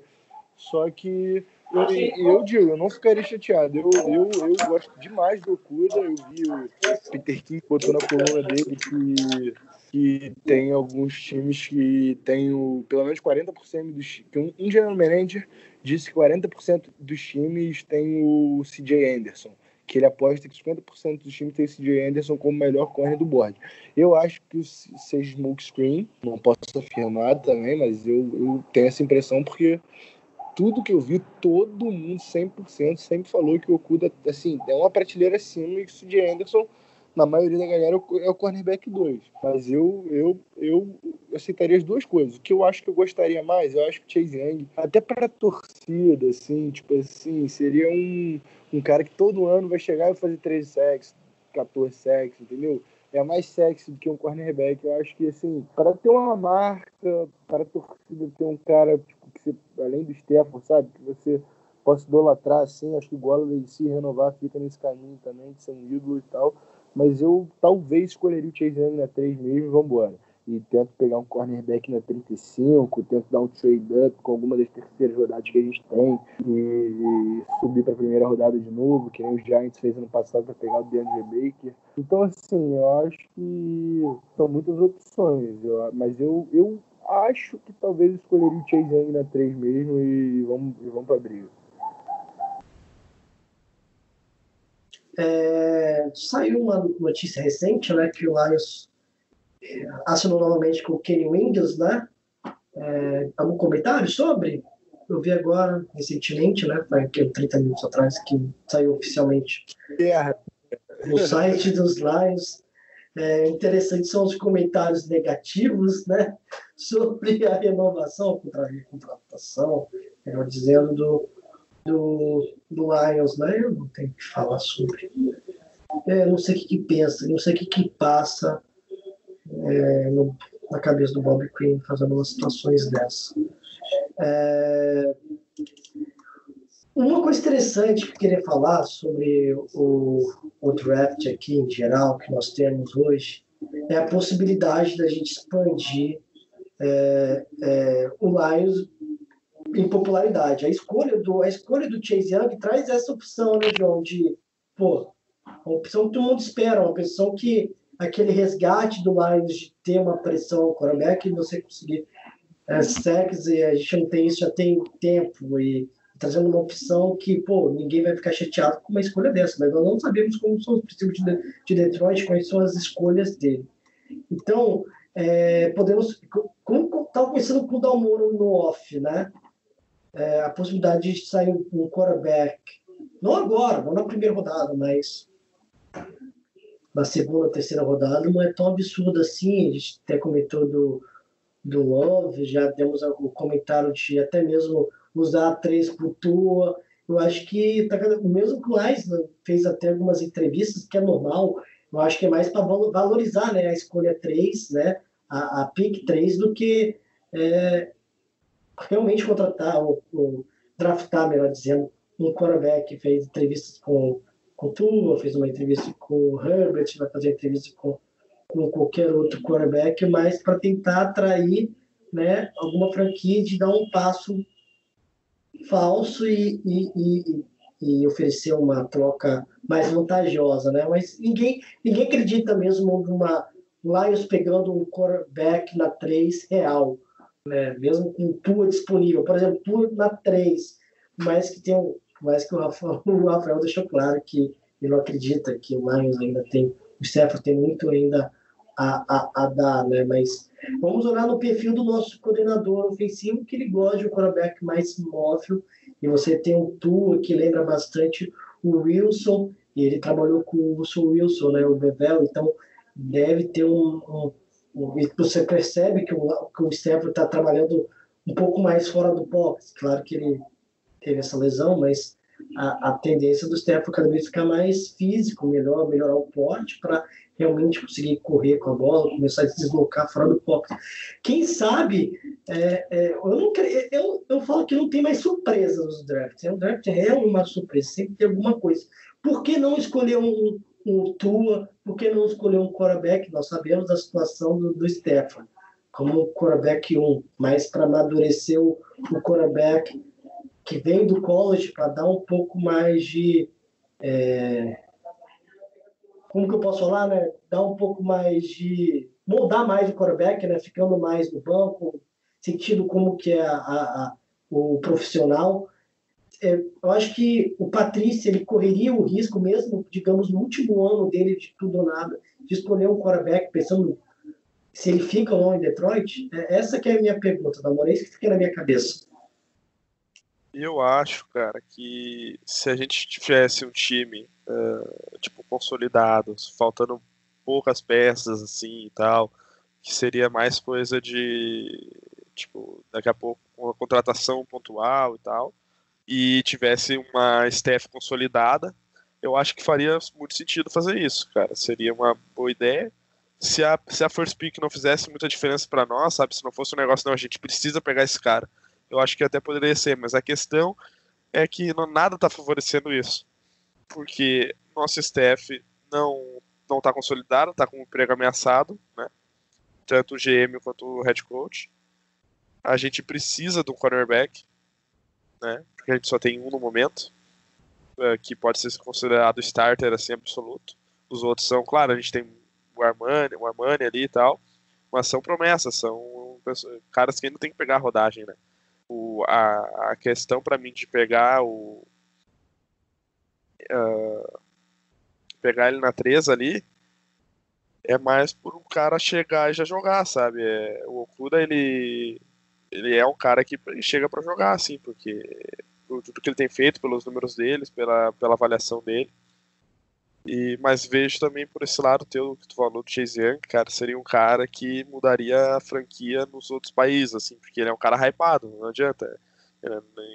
Só que eu, eu digo, eu não ficaria chateado. Eu, eu, eu gosto demais do Okuda. Eu vi o Peter King botou na coluna dele que, que tem alguns times que tem o, pelo menos 40% dos. Que um, um general manager disse que 40% dos times tem o CJ Anderson que ele aposta que 50% dos times tem o CJ Anderson como melhor corner do board. Eu acho que seja smoke screen, não posso afirmar também, mas eu, eu tenho essa impressão porque tudo que eu vi, todo mundo 100% sempre falou que o Okuda assim, é uma prateleira acima e que o CJ Anderson na maioria da galera é o cornerback 2. Mas eu, eu, eu aceitaria as duas coisas. O que eu acho que eu gostaria mais, eu acho que o Chase Young, até para torcida, assim, tipo assim, seria um, um cara que todo ano vai chegar e fazer 13 sacks, 14 sacks, entendeu? É mais sexy do que um cornerback. Eu acho que, assim, para ter uma marca, para a torcida ter um cara, tipo, que você, além do Stefan, sabe? Que você possa idolatrar, assim, acho que o Golladay se renovar fica nesse caminho também, de ser um ídolo e tal mas eu talvez escolheria o Chase Young na 3 mesmo vambora. E tento pegar um cornerback na 35, tento dar um trade up com alguma das terceiras rodadas que a gente tem e, subir para a primeira rodada de novo, que nem o Giants fez ano passado para pegar o DeAndre Baker. Então, assim, eu acho que são muitas opções, eu, mas eu, eu acho que talvez escolheria o Chase Young na 3 mesmo e vamos, e vamos para briga. É, saiu uma notícia recente, né, que o Lions assinou novamente com o Kenny Wingles, né? É, algum comentário sobre? Eu vi agora, recentemente, né? Foi aqui, 30 minutos atrás que saiu oficialmente no site dos Lions. É, interessante são os comentários negativos, né? Sobre a renovação, contra a contratação, melhor dizendo, do, do, do Lions, né? Eu não tenho que falar sobre. É, não sei o que, que pensa, não sei o que, que passa é, no, na cabeça do Bob Quinn fazendo umas situações dessas. É, uma coisa interessante que eu queria falar sobre o, o draft aqui em geral que nós temos hoje é a possibilidade da gente expandir é, é, o Lions em popularidade. A escolha do, a escolha do Chase Young traz essa opção, né, João, de, pô, uma opção que todo mundo espera, uma opção que aquele resgate do Lions de ter uma pressão ao quarterback e você conseguir é, sacks, e a gente não tem isso já tem tempo, e trazendo uma opção que, pô, ninguém vai ficar chateado com uma escolha dessa, mas nós não sabemos como são os princípios de, de Detroit, quais são as escolhas dele. Então, é, podemos, como estava pensando com o Dalmoro no off, né? é, a possibilidade de sair um quarterback, não agora, não na primeira rodada, mas na segunda, terceira rodada, não é tão absurdo assim. A gente até comentou do, do Love, já temos o comentário de até mesmo usar três por tua. Eu acho que, tá, mesmo que o Leisner fez até algumas entrevistas, que é normal, eu acho que é mais para valorizar né, a escolha 3, né, a, a pick 3, do que é, realmente contratar, ou, ou draftar, melhor dizendo, um quarterback fez entrevistas com, com Tua, fez uma entrevista com o Herbert, vai fazer entrevista com, com qualquer outro quarterback, mas para tentar atrair né, alguma franquia de dar um passo falso e, e, e, e, oferecer uma troca mais vantajosa, né? Mas ninguém, ninguém acredita mesmo numa Lions pegando um quarterback na 3 real né? mesmo com Tua disponível. Por exemplo, Tua na 3, mas que tem um, mais que o Rafael, o Rafael deixou claro que ele não acredita que o Lions ainda tem, o Stafford tem muito ainda a, a, a dar, né? Mas vamos olhar no perfil do nosso coordenador ofensivo, que ele gosta de um quarterback mais móvel, e você tem um Tua que lembra bastante o Wilson, e ele trabalhou com o Wilson, né? O Bevel, então deve ter um, um, um você percebe que o, que o Stafford está trabalhando um pouco mais fora do pocket. Claro que ele teve essa lesão, mas a, a tendência do Stafford cada vez ficar mais físico, melhor, melhorar o porte para realmente conseguir correr com a bola, começar a se deslocar fora do pocket. Quem sabe, é, é, eu, não, eu, eu falo que não tem mais surpresa nos drafts. O draft é uma surpresa, sempre tem alguma coisa. Por que não escolher um, um Tua? Por que não escolher um quarterback? Nós sabemos da situação do, do como quarterback 1, mas para amadurecer o, o quarterback que vem do college para dar um pouco mais de. É, como que eu posso falar, né? Dar um pouco mais de. moldar mais o quarterback, né? Ficando mais no banco, sentindo como que é a, a, o profissional é, eu acho que o Patrício ele correria o risco mesmo, digamos, no último ano dele de tudo ou nada, de escolher um quarterback pensando se ele fica ou não em Detroit. É, essa que é a minha pergunta, da é isso que fica na minha cabeça. Eu acho, cara, que se a gente tivesse um time uh, tipo consolidado, faltando poucas peças assim e tal, que seria mais coisa de tipo daqui a pouco uma contratação pontual e tal e tivesse uma staff consolidada, eu acho que faria muito sentido fazer isso, cara. Seria uma boa ideia. Se a, se a first pick não fizesse muita diferença para nós, sabe? Se não fosse um negócio, não, a gente precisa pegar esse cara. Eu acho que até poderia ser, mas a questão é que não, nada está favorecendo isso. Porque nosso staff não não está consolidado, está com o emprego ameaçado, né? Tanto o GM quanto o head coach. A gente precisa um cornerback, né? Porque a gente só tem um no momento, é, que pode ser considerado starter assim absoluto. Os outros são, claro, a gente tem o Armani, o Armani ali e tal, mas são promessas, são caras que ainda tem que pegar a rodagem, né? O, a, a questão para mim de pegar o uh, pegar ele na 3 ali é mais por um cara chegar e já jogar, sabe? É, o Okuda ele ele é um cara que chega para jogar, assim, porque por tudo que ele tem feito, pelos números deles, pela, pela avaliação dele. E, mas vejo também por esse lado teu que tu falou do Chase Young, cara, seria um cara que mudaria a franquia nos outros países, assim, porque ele é um cara hypado, não adianta.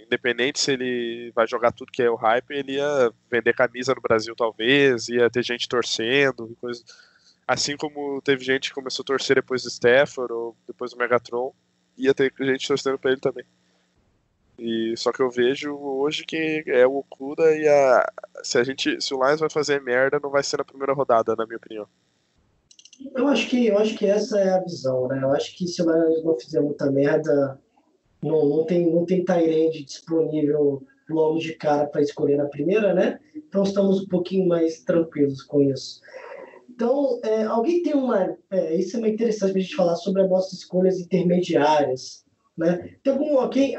Independente se ele vai jogar tudo que é o hype, ele ia vender camisa no Brasil, talvez, ia ter gente torcendo, coisa. Assim como teve gente que começou a torcer depois do Stafford ou depois do Megatron, ia ter gente torcendo pra ele também. E só que eu vejo hoje que é o Okuda e a se a gente se o Lions vai fazer merda, não vai ser na primeira rodada, na minha opinião. Eu acho que eu acho que essa é a visão, né? Eu acho que se o Lions não fizer muita merda, não, não tem não tem Tyrande disponível logo de cara para escolher na primeira, né? Então estamos um pouquinho mais tranquilos com isso. Então, é, alguém tem uma. É, isso é muito interessante a gente falar sobre as nossas escolhas intermediárias. Né? Tem algum. Alguém,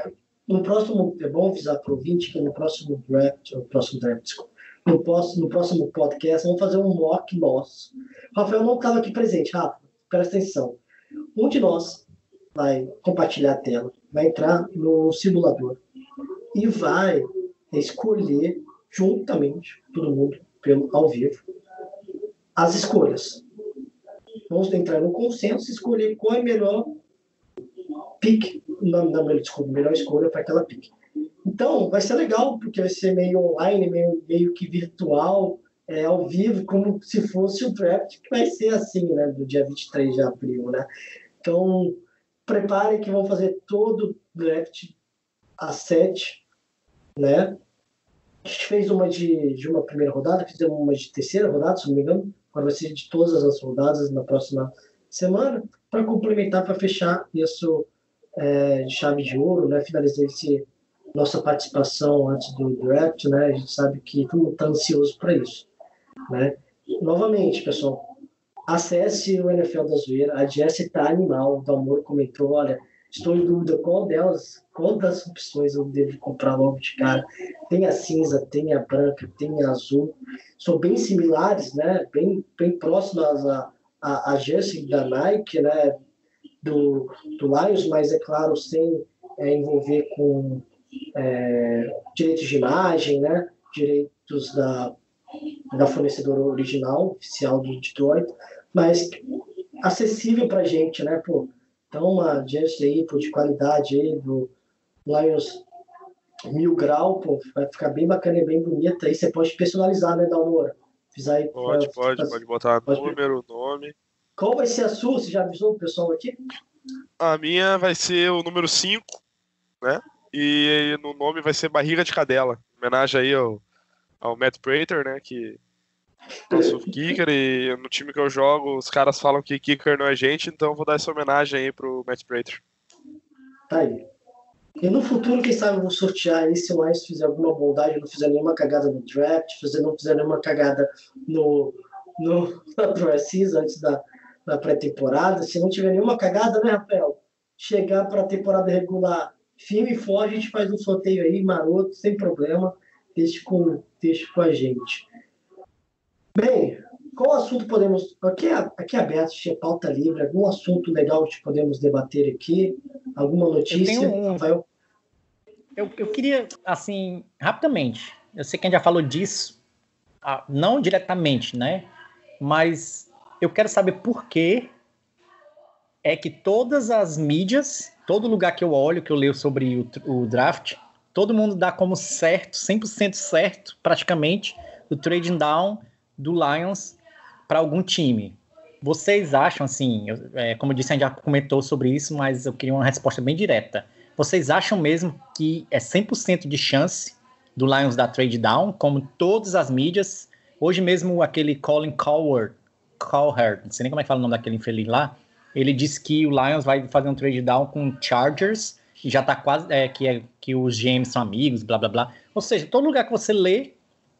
no próximo. É bom avisar para o ouvinte que no próximo draft, no próximo draft, no próximo, no próximo podcast, vamos fazer um mock nosso. Rafael não estava aqui presente. Rafa, presta atenção. Um de nós vai compartilhar a tela, vai entrar no simulador e vai escolher juntamente, todo mundo, pelo, ao vivo, as escolhas. Vamos entrar no consenso e escolher qual é melhor pick, não, não, desculpa, melhor escolha para aquela pick. Então, vai ser legal, porque vai ser meio online, meio, meio que virtual, é, ao vivo, como se fosse o draft, que vai ser assim, né, do dia 23 de abril, né? Então, preparem que vão fazer todo o draft às 7, né? A gente fez uma de, de uma primeira rodada, fizemos uma de terceira rodada, se não me engano, Agora vai ser de todas as rodadas na próxima semana, para complementar, para fechar isso é, de chave de ouro, né? Finalizar esse nossa participação antes do draft, né? A gente sabe que todo mundo está ansioso para isso, né? Novamente, pessoal, acesse o NFL da Zoeira. A Jessie tá animal. O Dalmor comentou, olha, estou em dúvida qual delas, qual das opções eu devo comprar logo de cara. Tem a cinza, tem a branca, tem a azul. São bem similares, né? Bem, bem próximas a, a, a jersey da Nike, né, do, do Lions, mas é claro, sem é, envolver com é, direitos de imagem, né, direitos da, da fornecedora original, oficial do Detroit, mas acessível para gente, né, pô. Então, uma jersey aí, pô, de qualidade aí do Lions mil grau, pô, vai ficar bem bacana e bem bonita. Aí você pode personalizar, né, Dalmora? Aí, pode, pode, pode botar pode... número, nome. Qual vai ser a sua? Você já avisou o pessoal aqui? A minha vai ser o número 5, né? E no nome vai ser Barriga de Cadela. Homenagem aí ao, ao Matt Prater, né? Que nosso kicker e no time que eu jogo os caras falam que kicker não é gente, então vou dar essa homenagem aí pro Matt Prater. Tá aí. E no futuro, quem sabe, eu vou sortear aí se o fizer alguma bondade, não fizer nenhuma cagada no draft, fazer, não fizer nenhuma cagada no, no, na Pro-Season antes da, da pré-temporada. Se não tiver nenhuma cagada, né, Rafael? Chegar para a temporada regular firme e forte, a gente faz um sorteio aí, maroto, sem problema. Deixe com, deixe com a gente. Bem, qual assunto podemos. Aqui é, aqui é aberto, é pauta livre, algum assunto legal que podemos debater aqui? Alguma notícia? Eu, um... Rafael? eu, eu queria, assim, rapidamente, eu sei que a gente já falou disso, ah, não diretamente, né? Mas eu quero saber por que é que todas as mídias, todo lugar que eu olho, que eu leio sobre o, o draft, todo mundo dá como certo, 100% certo, praticamente, o trading down do Lions para algum time. Vocês acham, assim, é, como eu disse, a gente já comentou sobre isso, mas eu queria uma resposta bem direta. Vocês acham mesmo que é 100% de chance do Lions dar trade down, como todas as mídias? Hoje mesmo aquele Colin Cowherd, Cowherd, não sei nem como é que fala o nome daquele infeliz lá, ele disse que o Lions vai fazer um trade down com Chargers, e já tá quase, é, que, é, que os GMs são amigos, blá blá blá. Ou seja, todo lugar que você lê,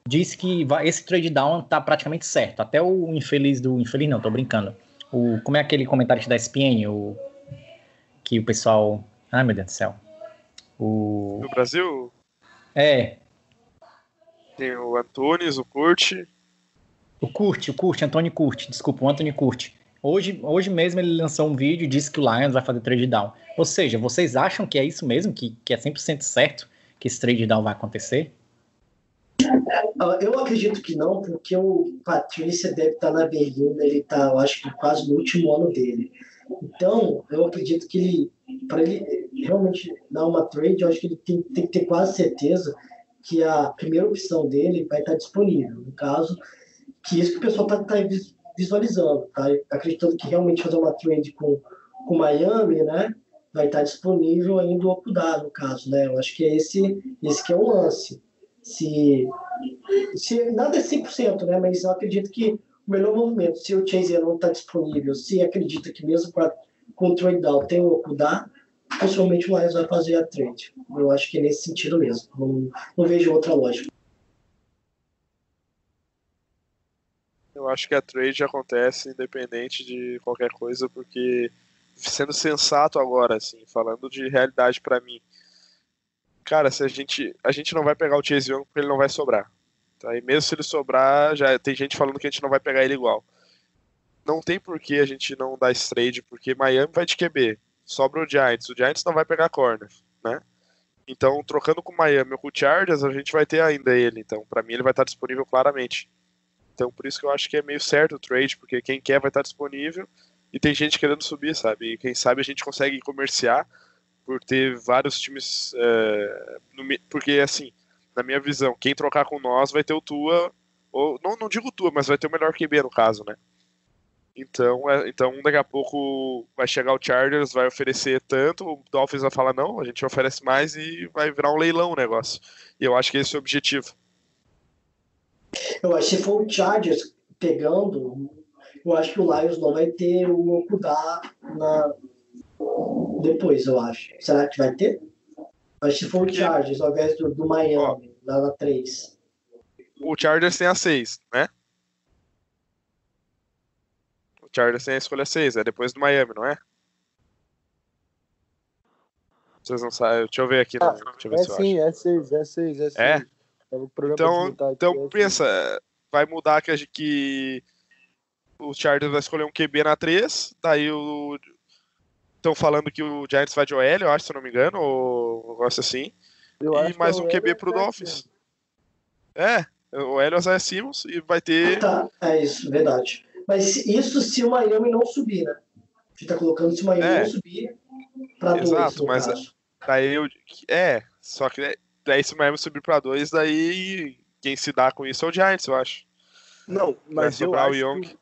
diz que vai, esse trade down tá praticamente certo. Até o infeliz do. Infeliz não, tô brincando. O, como é aquele comentário da SPN? O, que o pessoal. Ai, meu Deus do céu. O... No Brasil? É. Tem o Antunes, o Curti. O Curti, o Curti, Antônio Curti, desculpa, o Anthony Curti. Hoje, hoje mesmo ele lançou um vídeo e disse que o Lions vai fazer trade down. Ou seja, vocês acham que é isso mesmo? Que, que é 100% certo que esse trade down vai acontecer? Eu acredito que não, porque o Patrícia deve estar na Berlinda, ele está, eu acho que quase no último ano dele. Então, eu acredito que ele, para ele realmente dar uma trade, eu acho que ele tem, tem que ter quase certeza que a primeira opção dele vai estar disponível. No caso, que isso que o pessoal está tá visualizando, tá? Acreditando que realmente fazer uma trade com com Miami, né? Vai estar disponível ainda o Okudá, no caso, né? Eu acho que é esse, esse que é o lance se, se nada é 100%, né? Mas eu acredito que o melhor movimento, se o Chase não está disponível, se acredita que mesmo pra, com o trade down tem o Okudá, possivelmente o Lions vai fazer a trade. Eu acho que é nesse sentido mesmo. Não, não vejo outra lógica. Eu acho que a trade acontece independente de qualquer coisa, porque sendo sensato agora, assim, falando de realidade para mim, cara, se a gente a gente não vai pegar o Chase Young porque ele não vai sobrar. Tá? E mesmo se ele sobrar, já tem gente falando que a gente não vai pegar ele igual. Não tem por que a gente não dar esse trade, porque Miami vai de QB. Sobra o Giants. O Giants não vai pegar corner, né? Então, trocando com Miami ou com o Chargers, a gente vai ter ainda ele. Então, para mim, ele vai estar disponível claramente. Então, por isso que eu acho que é meio certo o trade, porque quem quer vai estar disponível e tem gente querendo subir, sabe? E quem sabe a gente consegue comerciar por ter vários times. É, no, porque, assim, na minha visão, quem trocar com nós vai ter o Tua, ou não, não digo Tua, mas vai ter o melhor QB no caso, né? Então, é, então, daqui a pouco vai chegar o Chargers, vai oferecer tanto, o Dolphins vai falar não, a gente oferece mais e vai virar um leilão o negócio. E eu acho que esse é o objetivo. Eu acho que se for o Chargers pegando, eu acho que o Lions não vai ter o Okudá na, depois, eu acho. Será que vai ter? Acho que for o Chargers ao invés do, do Miami, lá na 3. O Chargers tem a 6, né? O Chargers tem a escolha 6, é depois do Miami, não é? Vocês não sabem, deixa eu ver aqui. Ah, deixa eu ver é sim, é 6, é 6, é 6. É? Então, então pensa, vai mudar que, que o Chargers vai escolher um QB na 3, daí o. Estão falando que o Giants vai de OL, eu acho, se eu não me engano, ou um negócio assim. Eu e mais que um QB Elliott pro é Dolphins. É, o L. Isaiah Simmons e vai ter. Tá, é isso, verdade. Mas isso se o Miami não subir, né? A gente tá colocando se o Miami É. não subir pra dois, Exato, no mas- caso. Daí eu. É, só que daí se o Miami subir pra 2, daí quem se dá com isso é o Giants, eu acho. Não, mas eu o acho Young. que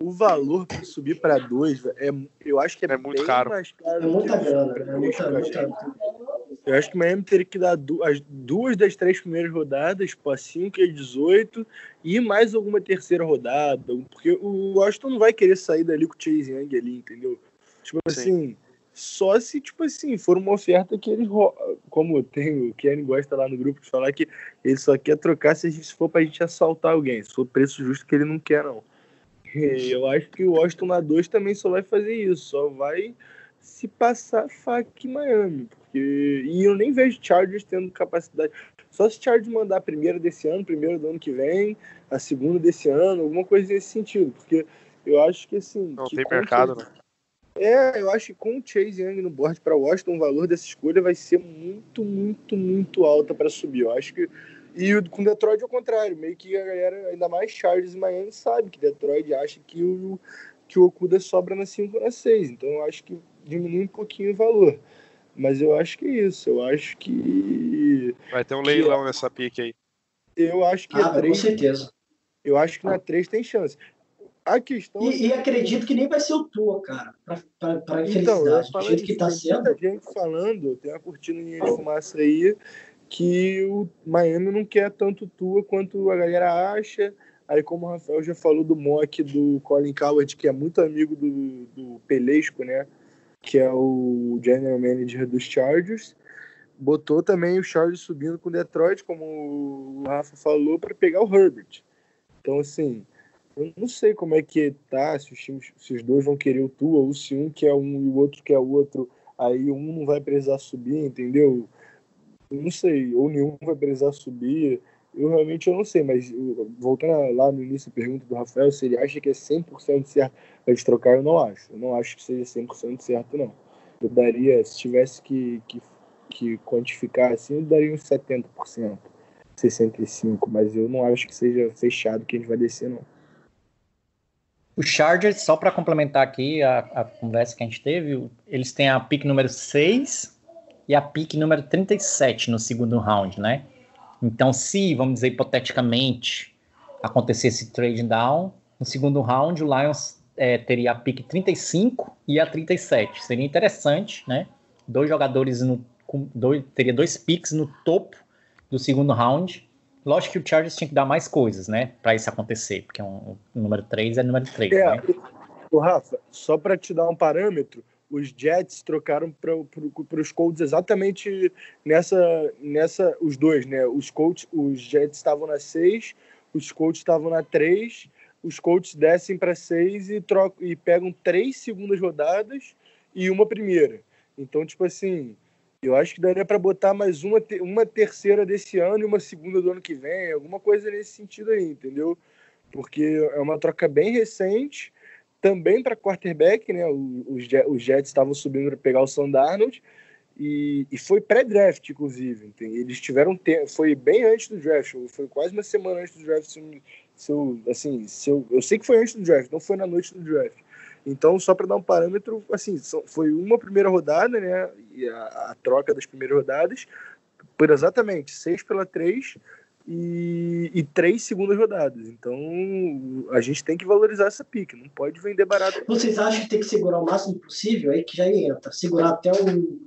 o valor para subir para dois é, eu acho que é, É muito bem caro. mais caro. É muita grana, é muita, muita, gente. Eu acho que o Miami teria que dar as duas das três primeiras rodadas, tipo a 5 e a 18, e mais alguma terceira rodada, porque o Washington não vai querer sair dali com o Chase Young ali, entendeu? Tipo Sim. assim, só se, tipo assim, for uma oferta que eles, como tem o Kenny gosta lá no grupo de falar que ele só quer trocar se, a gente, se for pra gente assaltar alguém, se for preço justo que ele não quer, não. E eu acho que o Washington na 2 também só vai fazer isso, só vai se passar faca em Miami. Porque... E eu nem vejo Chargers tendo capacidade. Só se Chargers mandar a primeira desse ano, primeira do ano que vem, a segunda desse ano, alguma coisa nesse sentido. Porque eu acho que assim. Não que tem mercado, né? É, eu acho que com o Chase Young no board para Washington, o valor dessa escolha vai ser muito, muito, muito alta para subir. Eu acho que. E o- com Detroit é o contrário, meio que a galera, ainda mais Chargers e Miami, sabe que Detroit acha que o, que o Okuda sobra na 5 ou na 6. Então eu acho que diminui um pouquinho o valor. Mas eu acho que é isso. Eu acho que. Vai ter um Que- leilão nessa pique aí. Eu acho que Ah, mas com 3. certeza. Eu acho que na 3 tem chance. A questão. E, e acredito que nem vai ser o Tua, cara. Pra, pra, pra Então, infelicidade. Do jeito que isso, tá tem sendo. muita gente falando, tem uma cortininha de fumaça aí, que o Miami não quer tanto tua quanto a galera acha. Aí, como o Rafael já falou do mock do Colin Coward, que é muito amigo do, do Pelesco, né? Que é o general manager dos Chargers. Botou também o Chargers subindo com o Detroit, como o Rafa falou, para pegar o Herbert. Então, assim, eu não sei como é que tá, se os, times, se os dois vão querer o Tua, ou se um quer um e o outro quer o outro, aí um não vai precisar subir, entendeu? Eu não sei, ou nenhum vai precisar subir. Eu realmente eu não sei, mas eu- voltando lá no início da pergunta do Rafael, se ele acha que é 100% certo a gente trocar, eu não acho. Eu não acho que seja 100% certo, não. Eu daria, se tivesse que, que, que quantificar assim, eu daria uns 70%, 65%, mas eu não acho que seja fechado que a gente vai descer, não. O Chargers, só para complementar aqui a, a conversa que a gente teve, eles têm a pick número 6 e a pick número 37 no segundo round, né? Então, se, vamos dizer, hipoteticamente, acontecesse esse trade down, no segundo round o Lions é, teria a pick 35 e a 37. Seria interessante, né? Dois jogadores no, dois, teria dois picks no topo do segundo round. Lógico que o Chargers tinha que dar mais coisas, né? Para isso acontecer, porque um, o número 3 é número 3, É, né? o Rafa, só para te dar um parâmetro, os Jets trocaram para os Colts exatamente nessa, nessa, os dois, né? Os Colts, os Jets estavam na 6, os Colts estavam na 3, os Colts descem para 6 e, trocam, e pegam três segundas rodadas e uma primeira. Então, tipo assim, eu acho que daria para botar mais uma, uma terceira desse ano e uma segunda do ano que vem, alguma coisa nesse sentido aí, entendeu? Porque é uma troca bem recente, também para quarterback, né? Os os Jets estavam subindo para pegar o Sam Darnold e, e foi pré-draft, inclusive. entende? Eles tiveram tempo, foi bem antes do draft, foi quase uma semana antes do draft. Se eu, assim, se eu, eu sei que foi antes do draft, não foi na noite do draft. Então, só para dar um parâmetro, assim, foi uma primeira rodada, né? E a, a troca das primeiras rodadas, por exatamente seis pela três e, e três segundas rodadas. Então, a gente tem que valorizar essa pique, não pode vender barato. Vocês acham que tem que segurar o máximo possível? Aí que já entra. Segurar até o,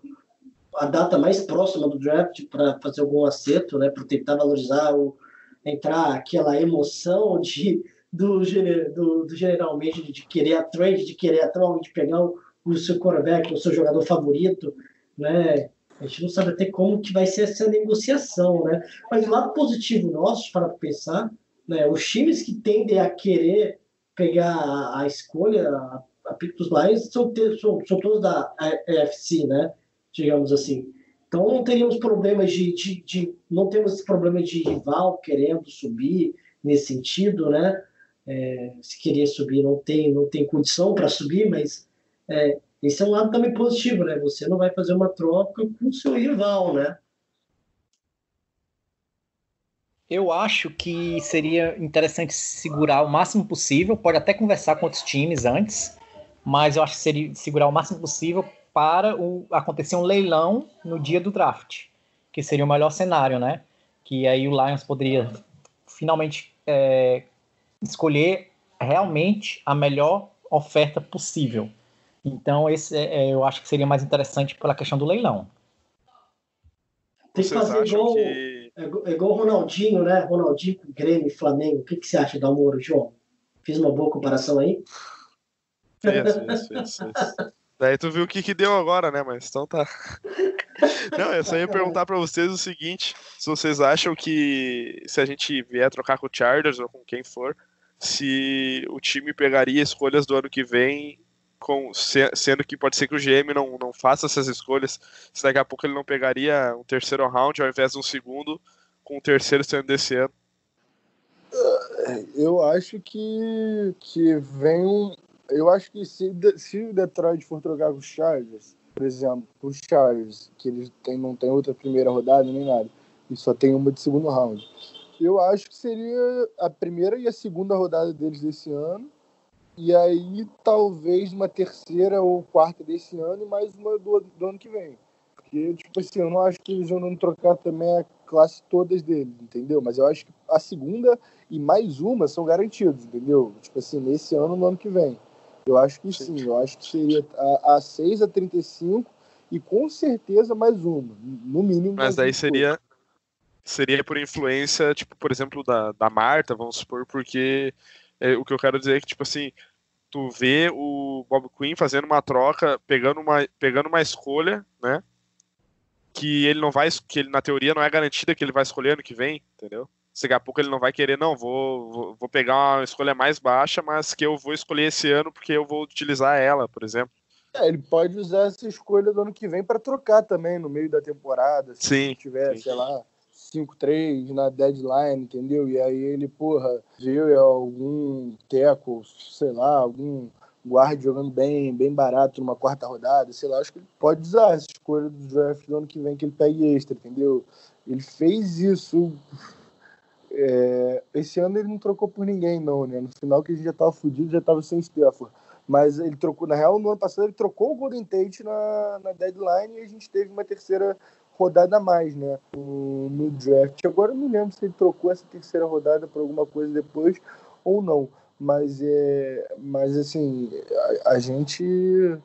a data mais próxima do draft para fazer algum acerto, né? Para tentar valorizar, o, entrar aquela emoção de, do, do, do generalmente de querer a trade, de querer a troca, de pegar o, o seu quarterback, o seu jogador favorito, né? A gente não sabe até como que vai ser essa negociação, né? Mas o lado positivo nosso, para pensar, né? Os times que tendem a querer pegar a, a escolha, a, a pick dos Lions, são, são, são todos da AFC, né? Digamos assim. Então não teríamos problemas de, de, de- não temos problema de rival querendo subir nesse sentido, né? É, se queria subir, não tem, não tem condição para subir, mas é, esse é um lado também positivo, né? Você não vai fazer uma troca com o seu rival, né? Eu acho que seria interessante segurar o máximo possível, pode até conversar com outros times antes, mas eu acho que seria segurar o máximo possível para o, acontecer um leilão no dia do draft, que seria o melhor cenário, né? Que aí o Lions poderia finalmente é, escolher realmente a melhor oferta possível. Então, esse é, é eu acho que seria mais interessante pela questão do leilão. Tem que fazer igual, que... é igual o Ronaldinho, né? Ronaldinho com Grêmio e Flamengo. O que, que você acha do Amor, João? Fiz uma boa comparação aí? Isso, isso, isso, isso. Daí tu viu o que, que deu agora, né? Mas então tá. Não, eu só ia perguntar para vocês o seguinte: se vocês acham que se a gente vier trocar com o Chargers ou com quem for, se o time pegaria escolhas do ano que vem, com, sendo que pode ser que o GM não, não faça essas escolhas, se daqui a pouco ele não pegaria um terceiro round ao invés de um segundo, com o terceiro sendo desse ano. Eu acho que, que vem um, eu acho que se, se o Detroit for trocar com os Chargers, por exemplo, os Chargers, que eles tem, não tem outra primeira rodada nem nada, e só tem uma de segundo round, eu acho que seria a primeira e a segunda rodada deles desse ano, e aí talvez uma terceira ou quarta desse ano e mais uma do, do ano que vem. Porque, tipo assim, eu não acho que eles vão trocar também a classe todas deles, entendeu? Mas eu acho que a segunda e mais uma são garantidos, entendeu? Tipo assim, nesse ano no ano que vem. Eu acho que sim, eu acho que seria a, a 6 a 35 e com certeza mais uma, no mínimo. Mas daí seria seria por influência, tipo, por exemplo, da, da Marta, vamos supor, porque é, o que eu quero dizer é que, tipo assim, tu vê o Bob Quinn fazendo uma troca, pegando uma, pegando uma escolha, né? Que ele não vai, que ele na teoria não é garantida que ele vai escolher ano que vem, entendeu? Daqui a pouco ele não vai querer, não, vou, vou, pegar uma escolha mais baixa, mas que eu vou escolher esse ano porque eu vou utilizar ela, por exemplo. É, ele pode usar essa escolha do ano que vem para trocar também no meio da temporada, se sim, tiver, sim. sei lá, 5-3 na deadline, entendeu? E aí ele, porra, viu algum teco, sei lá, algum guarda jogando bem, bem barato numa quarta rodada, sei lá, acho que ele pode usar essa escolha do draft do ano que vem que ele pegue extra, entendeu? Ele fez isso é, esse ano ele não trocou por ninguém, não, né? No final que a gente já tava fudido, já tava sem Stafford. Mas ele trocou, na real, no ano passado ele trocou o Golden Tate na, na deadline e a gente teve uma terceira rodada a mais, né? No, no draft. Agora eu não lembro se ele trocou essa terceira rodada por alguma coisa depois ou não. Mas é. Mas assim, a, a gente.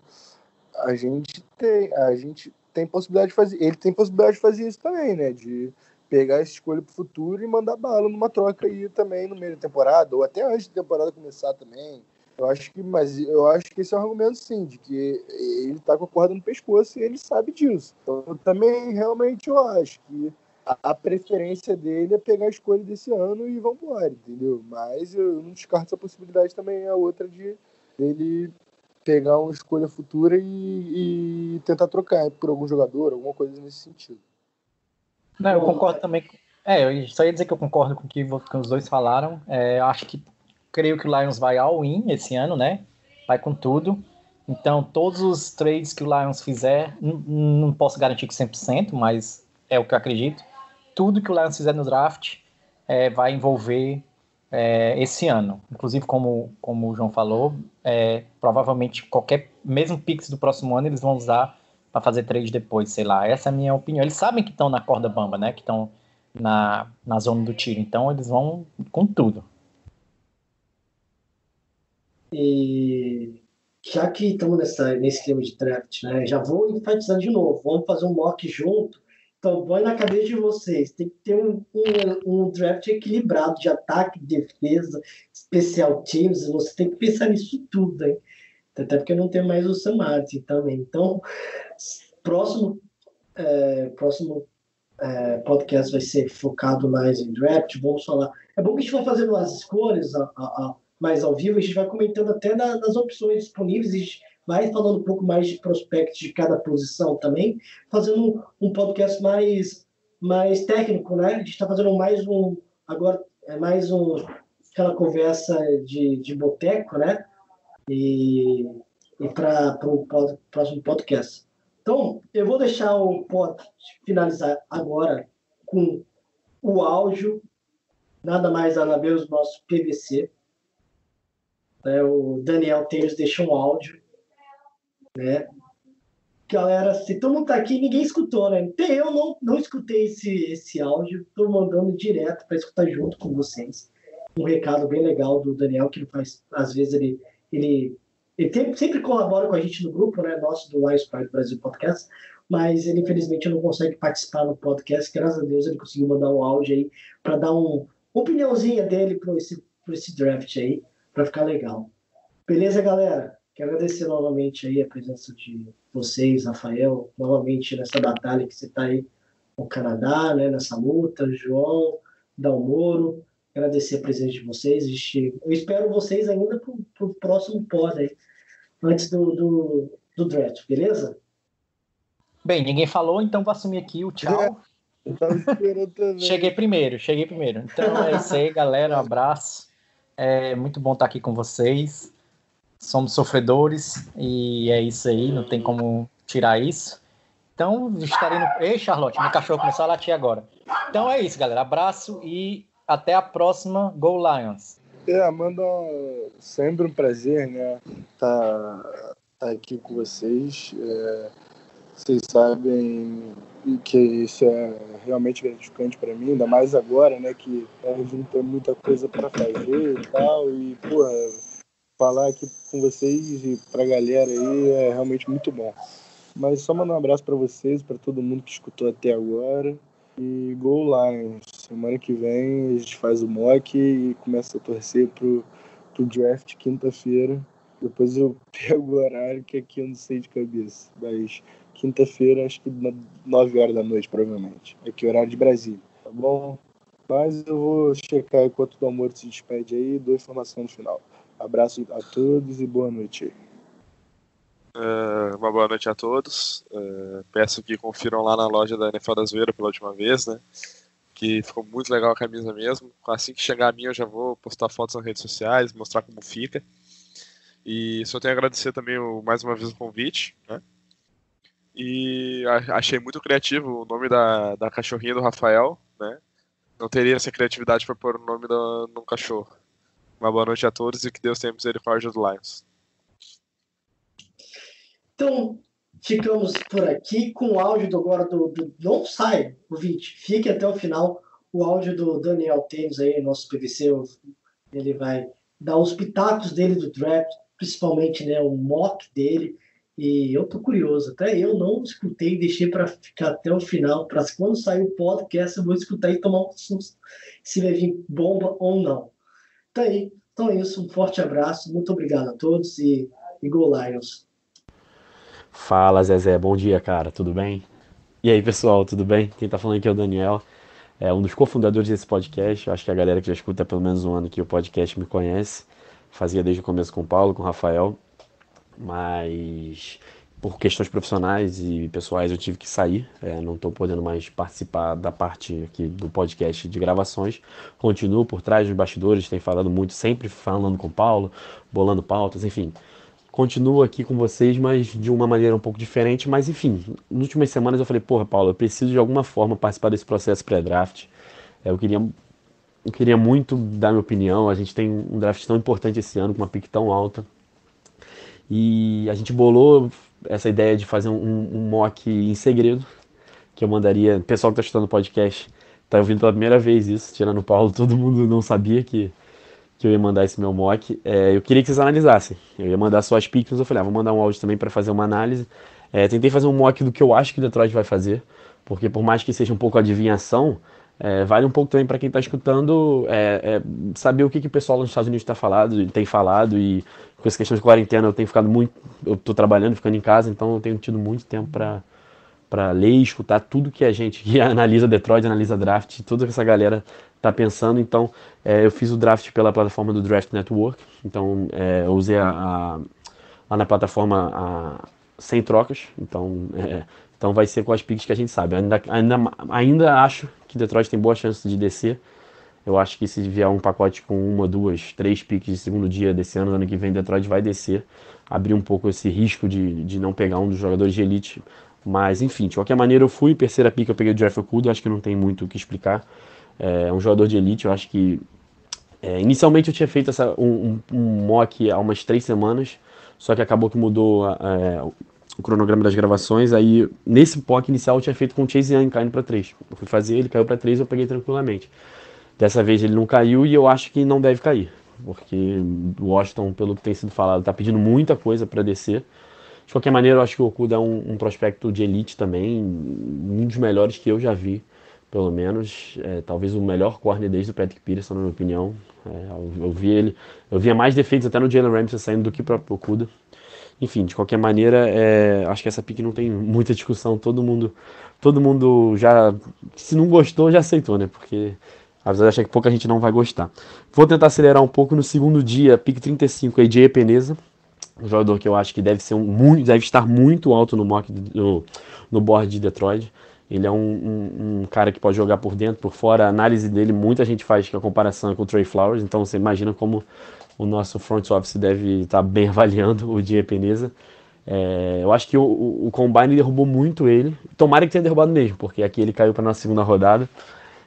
A gente tem. A gente tem possibilidade de fazer. Ele tem possibilidade de fazer isso também, né? De pegar essa escolha para o futuro e mandar bala numa troca aí também no meio da temporada, ou até antes da temporada começar também. Eu acho que, mas eu acho que esse é um argumento sim, de que ele está com a corda no pescoço e ele sabe disso. Então eu também realmente eu acho que a, preferência dele é pegar a escolha desse ano e vamos embora, entendeu? Mas eu não descarto essa possibilidade também, a outra de ele pegar uma escolha futura e, e tentar trocar por algum jogador, alguma coisa nesse sentido. Não, eu concordo também. É, eu só ia dizer que eu concordo com o que, que os dois falaram. É, acho que creio que o Lions vai all-in esse ano, né? Vai com tudo. Então, todos os trades que o Lions fizer, não posso garantir que 100%, mas é o que eu acredito. Tudo que o Lions fizer no draft é, vai envolver é, esse ano. Inclusive, como, como o João falou, é, provavelmente qualquer, mesmo Pix do próximo ano, eles vão usar para fazer trade depois, sei lá. Essa é a minha opinião. Eles sabem que estão na corda bamba, né? Que estão na, na zona do tiro. Então eles vão com tudo. E já que estamos nessa, nesse clima de draft, né? Já vou enfatizar de novo. Vamos fazer um mock junto. Então, põe na cabeça de vocês. Tem que ter um, um, um draft equilibrado de ataque, defesa, especial teams. Você tem que pensar nisso tudo, hein? Até porque não tem mais o Samati também. Então, próximo, é, próximo é, podcast vai ser focado mais em draft. Vamos falar. É bom que a gente vai fazendo as escolhas a, a, a, mais ao vivo, a gente vai comentando até da, das opções disponíveis, a gente vai falando um pouco mais de prospectos de cada posição também, fazendo um podcast mais, mais técnico, né? A gente está fazendo mais um. Agora é mais um aquela conversa de, de boteco, né? E, e para o próximo podcast. Então, eu vou deixar o pod finalizar agora com o áudio, nada mais nada menos nosso PVC. É, o Daniel Tênis deixou um áudio, né? Galera, se todo mundo tá aqui, ninguém escutou, né? Até eu não, não escutei esse, esse áudio, tô mandando direto para escutar junto com vocês. Um recado bem legal do Daniel, que ele faz, às vezes ele, ele ele sempre colabora com a gente no grupo, né, nosso do Lions Pride Brasil Podcast, mas ele infelizmente não consegue participar no podcast. Graças a Deus ele conseguiu mandar um áudio aí para dar um, uma opiniãozinha dele para esse, esse draft aí, para ficar legal. Beleza, galera? Quero agradecer novamente aí a presença de vocês, Rafael, novamente nessa batalha que você está aí no Canadá, né, nessa luta, João, Dalmoro, agradecer a presença de vocês. Eu espero vocês ainda para o próximo pod aí antes do, do, do draft, beleza? Bem, ninguém falou, então vou assumir aqui o tchau. Cheguei primeiro, cheguei primeiro. Então é isso aí, galera. Um abraço. É muito bom estar aqui com vocês. Somos sofredores e é isso aí, não tem como tirar isso. Então, estarei no. Ei, Charlotte, meu cachorro começou a latir agora. Então é isso, galera. Abraço e até a próxima. Go Lions! É, Amanda, sempre um prazer, né? Tá, tá aqui com vocês. É, vocês sabem que isso é realmente gratificante para mim, ainda mais agora, né? Que a gente tem muita coisa para fazer e tal. E, porra, falar aqui com vocês e pra galera aí é realmente muito bom. Mas só mandar um abraço para vocês, para todo mundo que escutou até agora. E Go Lions. Semana que vem a gente faz o mock e começa a torcer pro, pro draft quinta-feira. Depois eu pego o horário que aqui eu não sei de cabeça. Mas quinta-feira, acho que 9 horas da noite, provavelmente. Aqui horário de Brasília, tá bom? Mas eu vou checar enquanto o Amor se despede aí e dou informação no final. Abraço a todos e boa noite. Uh, uma boa noite a todos. Uh, peço que confiram lá na loja da NFL da Zoeira pela última vez, né? Que ficou muito legal a camisa mesmo. Assim que chegar a minha, eu já vou postar fotos nas redes sociais, mostrar como fica. E só tenho a agradecer também o, mais uma vez o convite, né? E achei muito criativo o nome da, da cachorrinha do Rafael, né? Não teria essa criatividade para pôr o nome do, num cachorro. Uma boa noite a todos e que Deus tenha misericórdia do Lions. Então, ficamos por aqui com o áudio do, agora do, do. Não sai, ouvinte. Fique até o final o áudio do Daniel Tênis aí, nosso PVC. Ele vai dar os pitacos dele do draft, principalmente né, o mock dele. E eu tô curioso, até eu não escutei, deixei para ficar até o final, para quando sair o podcast eu vou escutar e tomar um susto se vai vir bomba ou não. Tá aí. Então é isso, um forte abraço, muito obrigado a todos e, e Go Lions! Fala, Zezé. Bom dia, cara. Tudo bem? E aí, pessoal, tudo bem? Quem tá falando aqui é o Daniel, é um dos cofundadores desse podcast. Eu acho que a galera que já escuta há pelo menos um ano aqui o podcast me conhece. Fazia desde o começo com o Paulo, com o Rafael, mas por questões profissionais e pessoais eu tive que sair. É, não estou podendo mais participar da parte aqui do podcast de gravações. Continuo por trás dos bastidores, tenho falado muito, sempre falando com o Paulo, bolando pautas, enfim continuo aqui com vocês, mas de uma maneira um pouco diferente. Mas enfim, nas últimas semanas eu falei, porra, Paulo, eu preciso de alguma forma participar desse processo pré-draft. É, eu queria, eu queria muito dar minha opinião. A gente tem um draft tão importante esse ano, com uma pick tão alta. E a gente bolou essa ideia de fazer um, um mock em segredo, que eu mandaria. O pessoal que está escutando o podcast está ouvindo pela primeira vez isso, tirando o Paulo, todo mundo não sabia que que eu ia mandar esse meu mock. É, eu queria que vocês analisassem. Eu ia mandar só as picks, mas eu falei, ah, vou mandar um áudio também para fazer uma análise. É, tentei fazer um mock do que eu acho que o Detroit vai fazer, porque por mais que seja um pouco adivinhação, é, vale um pouco também para quem está escutando é, é, saber o que, que o pessoal nos Estados Unidos está falando, tem falado e com essa questão de quarentena eu tenho ficado muito, eu estou trabalhando, ficando em casa, então eu tenho tido muito tempo para para ler e escutar tudo que a gente que analisa Detroit, analisa draft, que essa galera tá pensando. Então, é, eu fiz o draft pela plataforma do Draft Network. Então, é, eu usei a, a, lá na plataforma a, sem trocas. Então, é, então, vai ser com as picks que a gente sabe. Ainda, ainda, ainda acho que Detroit tem boa chance de descer. Eu acho que se vier um pacote com uma, duas, três piques de segundo dia desse ano, ano que vem, Detroit vai descer, abrir um pouco esse risco de, de não pegar um dos jogadores de elite. Mas, enfim, de qualquer maneira, eu fui. Terceira pique eu peguei o Jeff Okuda, acho que não tem muito o que explicar. É um jogador de elite, eu acho que. É, inicialmente eu tinha feito essa, um, um, um, mock há umas três semanas, só que acabou que mudou é, o cronograma das gravações. Aí, nesse mock inicial, eu tinha feito com o Chase Young caindo para três. Eu fui fazer, ele caiu para três eu peguei tranquilamente. Dessa vez ele não caiu e eu acho que não deve cair, porque o Washington, pelo que tem sido falado, está pedindo muita coisa para descer. De qualquer maneira, eu acho que o Okuda é um, um, prospecto de elite também, um dos melhores que eu já vi, pelo menos. É, talvez o melhor corner desde o Patrick Peterson, na minha opinião. É, eu, eu, vi ele, eu via mais defeitos até no Jalen Ramsey saindo do que para o Okuda. Enfim, de qualquer maneira, é, acho que essa pique não tem muita discussão. Todo mundo, todo mundo já, se não gostou, já aceitou, né? Porque Apesar de achar que pouca gente não vai gostar. Vou tentar acelerar um pouco no segundo dia, pick 35, AJ Peneza. Um jogador que eu acho que deve ser um, muito, deve estar muito alto no, mock, no, no board de Detroit. Ele é um, um, um, cara que pode jogar por dentro, por fora. A análise dele, muita gente faz que a comparação é com o Trey Flowers. Então você imagina como o nosso front office deve estar bem avaliando o Dia Peneza. É, eu acho que o, o, Combine derrubou muito ele. Tomara que tenha derrubado mesmo, porque aqui ele caiu para na segunda rodada.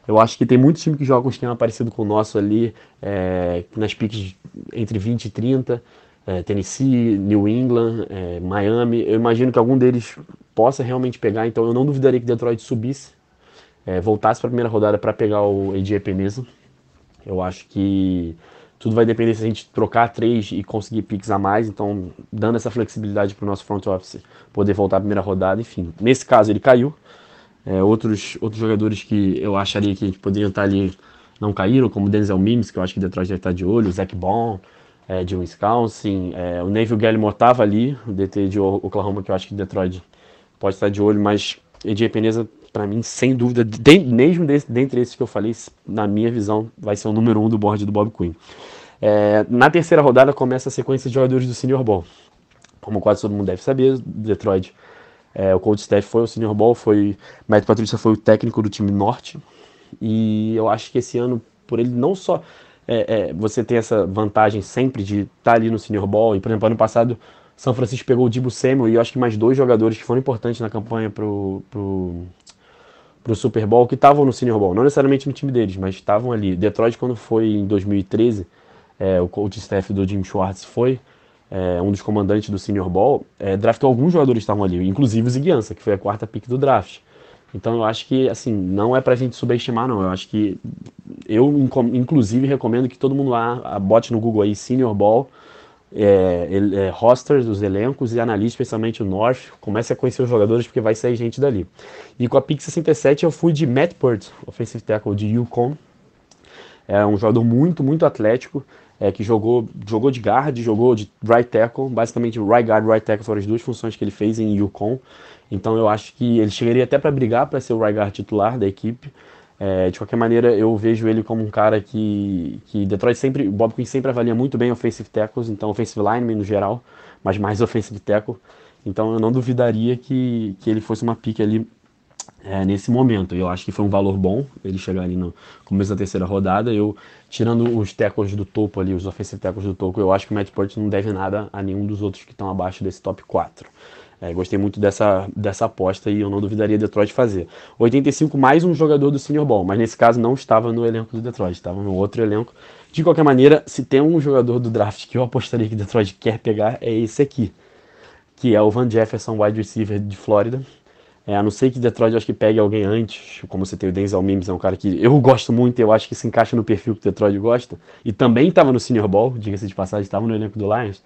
Eu acho que tem muitos times que jogam um esquema parecido com o nosso ali, é, nas piques entre 20 e 30. É, Tennessee, New England, é, Miami. Eu imagino que algum deles possa realmente pegar, então eu não duvidaria que Detroit subisse, é, voltasse para a primeira rodada para pegar o AJ Peneza. Eu acho que tudo vai depender se a gente trocar três e conseguir picks a mais, então dando essa flexibilidade para o nosso front office poder voltar à primeira rodada, enfim. Nesse caso ele caiu, é, outros, outros jogadores que eu acharia que poderiam estar ali não caíram, como Denzel Mims, que eu acho que Detroit deve estar de olho, Zach Bond, é, de Wisconsin, é, o Neville Gallimore estava ali, o DT de Oklahoma, que eu acho que Detroit pode estar de olho, mas EJ Peneza, para mim, sem dúvida, de, mesmo desse, dentre esses que eu falei, na minha visão, vai ser o número um do board do Bob Quinn. É, na terceira rodada começa a sequência de jogadores do Senior Ball. Como quase todo mundo deve saber, Detroit é, o coach staff foi o Senior Ball, foi Matt Patrícia foi o técnico do time norte. E eu acho que esse ano, por ele não só é, é, você tem essa vantagem sempre de estar tá ali no Senior Ball, e por exemplo, ano passado São Francisco pegou o Dibu Samuel e eu acho que mais dois jogadores que foram importantes na campanha pro, pro, pro Super Bowl que estavam no Senior Bowl, não necessariamente no time deles, mas estavam ali. Detroit, quando foi em 2013, é, o coach staff do Jim Schwartz foi é, um dos comandantes do Senior Ball, é, draftou alguns jogadores que estavam ali, inclusive o Ziguiança, que foi a quarta pick do draft. Então eu acho que, assim, não é pra gente subestimar, não. Eu acho que eu, inclusive, recomendo que todo mundo lá bote no Google aí Senior Ball, é, é, rosters dos elencos e analise especialmente o North. Comece a conhecer os jogadores porque vai sair gente dali. E com a pick 67 eu fui de Matt Pert, offensive tackle de Yukon. É um jogador muito, muito atlético é, que jogou, jogou de guard, jogou de right tackle, basicamente right guard, right tackle foram as duas funções que ele fez em Yukon. Então eu acho que ele chegaria até para brigar para ser o guard titular da equipe. É, de qualquer maneira, eu vejo ele como um cara que, que Detroit sempre, Bob Quinn sempre avalia muito bem offensive tackles, então offensive lineman no geral, mas mais offensive tackle. Então eu não duvidaria que, que ele fosse uma pique ali é, nesse momento. Eu acho que foi um valor bom ele chegar ali no começo da terceira rodada. Eu, tirando os tackles do topo ali, os offensive tackles do topo, eu acho que o Matt Port não deve nada a nenhum dos outros que estão abaixo desse top 4. É, gostei muito dessa, dessa aposta e eu não duvidaria Detroit fazer. 85 mais um jogador do Senior Ball, mas nesse caso não estava no elenco do Detroit, estava no outro elenco. De qualquer maneira, se tem um jogador do draft que eu apostaria que Detroit quer pegar, é esse aqui, que é o Van Jefferson, wide receiver de Flórida. É, a não ser que Detroit acho que pegue alguém antes, como você tem o Denzel Mims, é um cara que eu gosto muito, eu acho que se encaixa no perfil que Detroit gosta, e também estava no Senior Ball, diga-se de passagem, estava no elenco do Lions.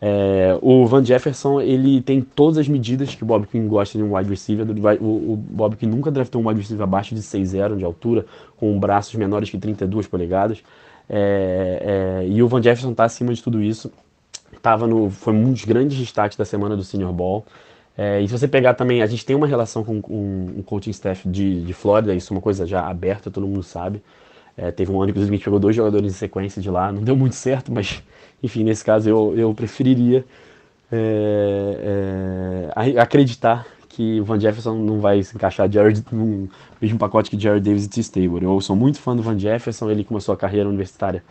É, o Van Jefferson, ele tem todas as medidas que o Bob Quinn gosta de um wide receiver. O, Bob Quinn nunca draftou um wide receiver abaixo de 6'0 de altura, com braços menores que 32 polegadas. É, é, e o Van Jefferson está acima de tudo isso. Tava no, foi um dos grandes destaques da semana do Senior Ball. É, e se você pegar também, a gente tem uma relação com, com um coaching staff de, de Flórida, isso é uma coisa já aberta, todo mundo sabe. É, teve um ano, que a gente pegou dois jogadores em sequência de lá, não deu muito certo, mas, enfim, nesse caso eu, eu preferiria é, é acreditar que o Van Jefferson não vai se encaixar Jared, no mesmo pacote que Jared Davis e T. Stable. Eu sou muito fã do Van Jefferson, ele começou a carreira universitária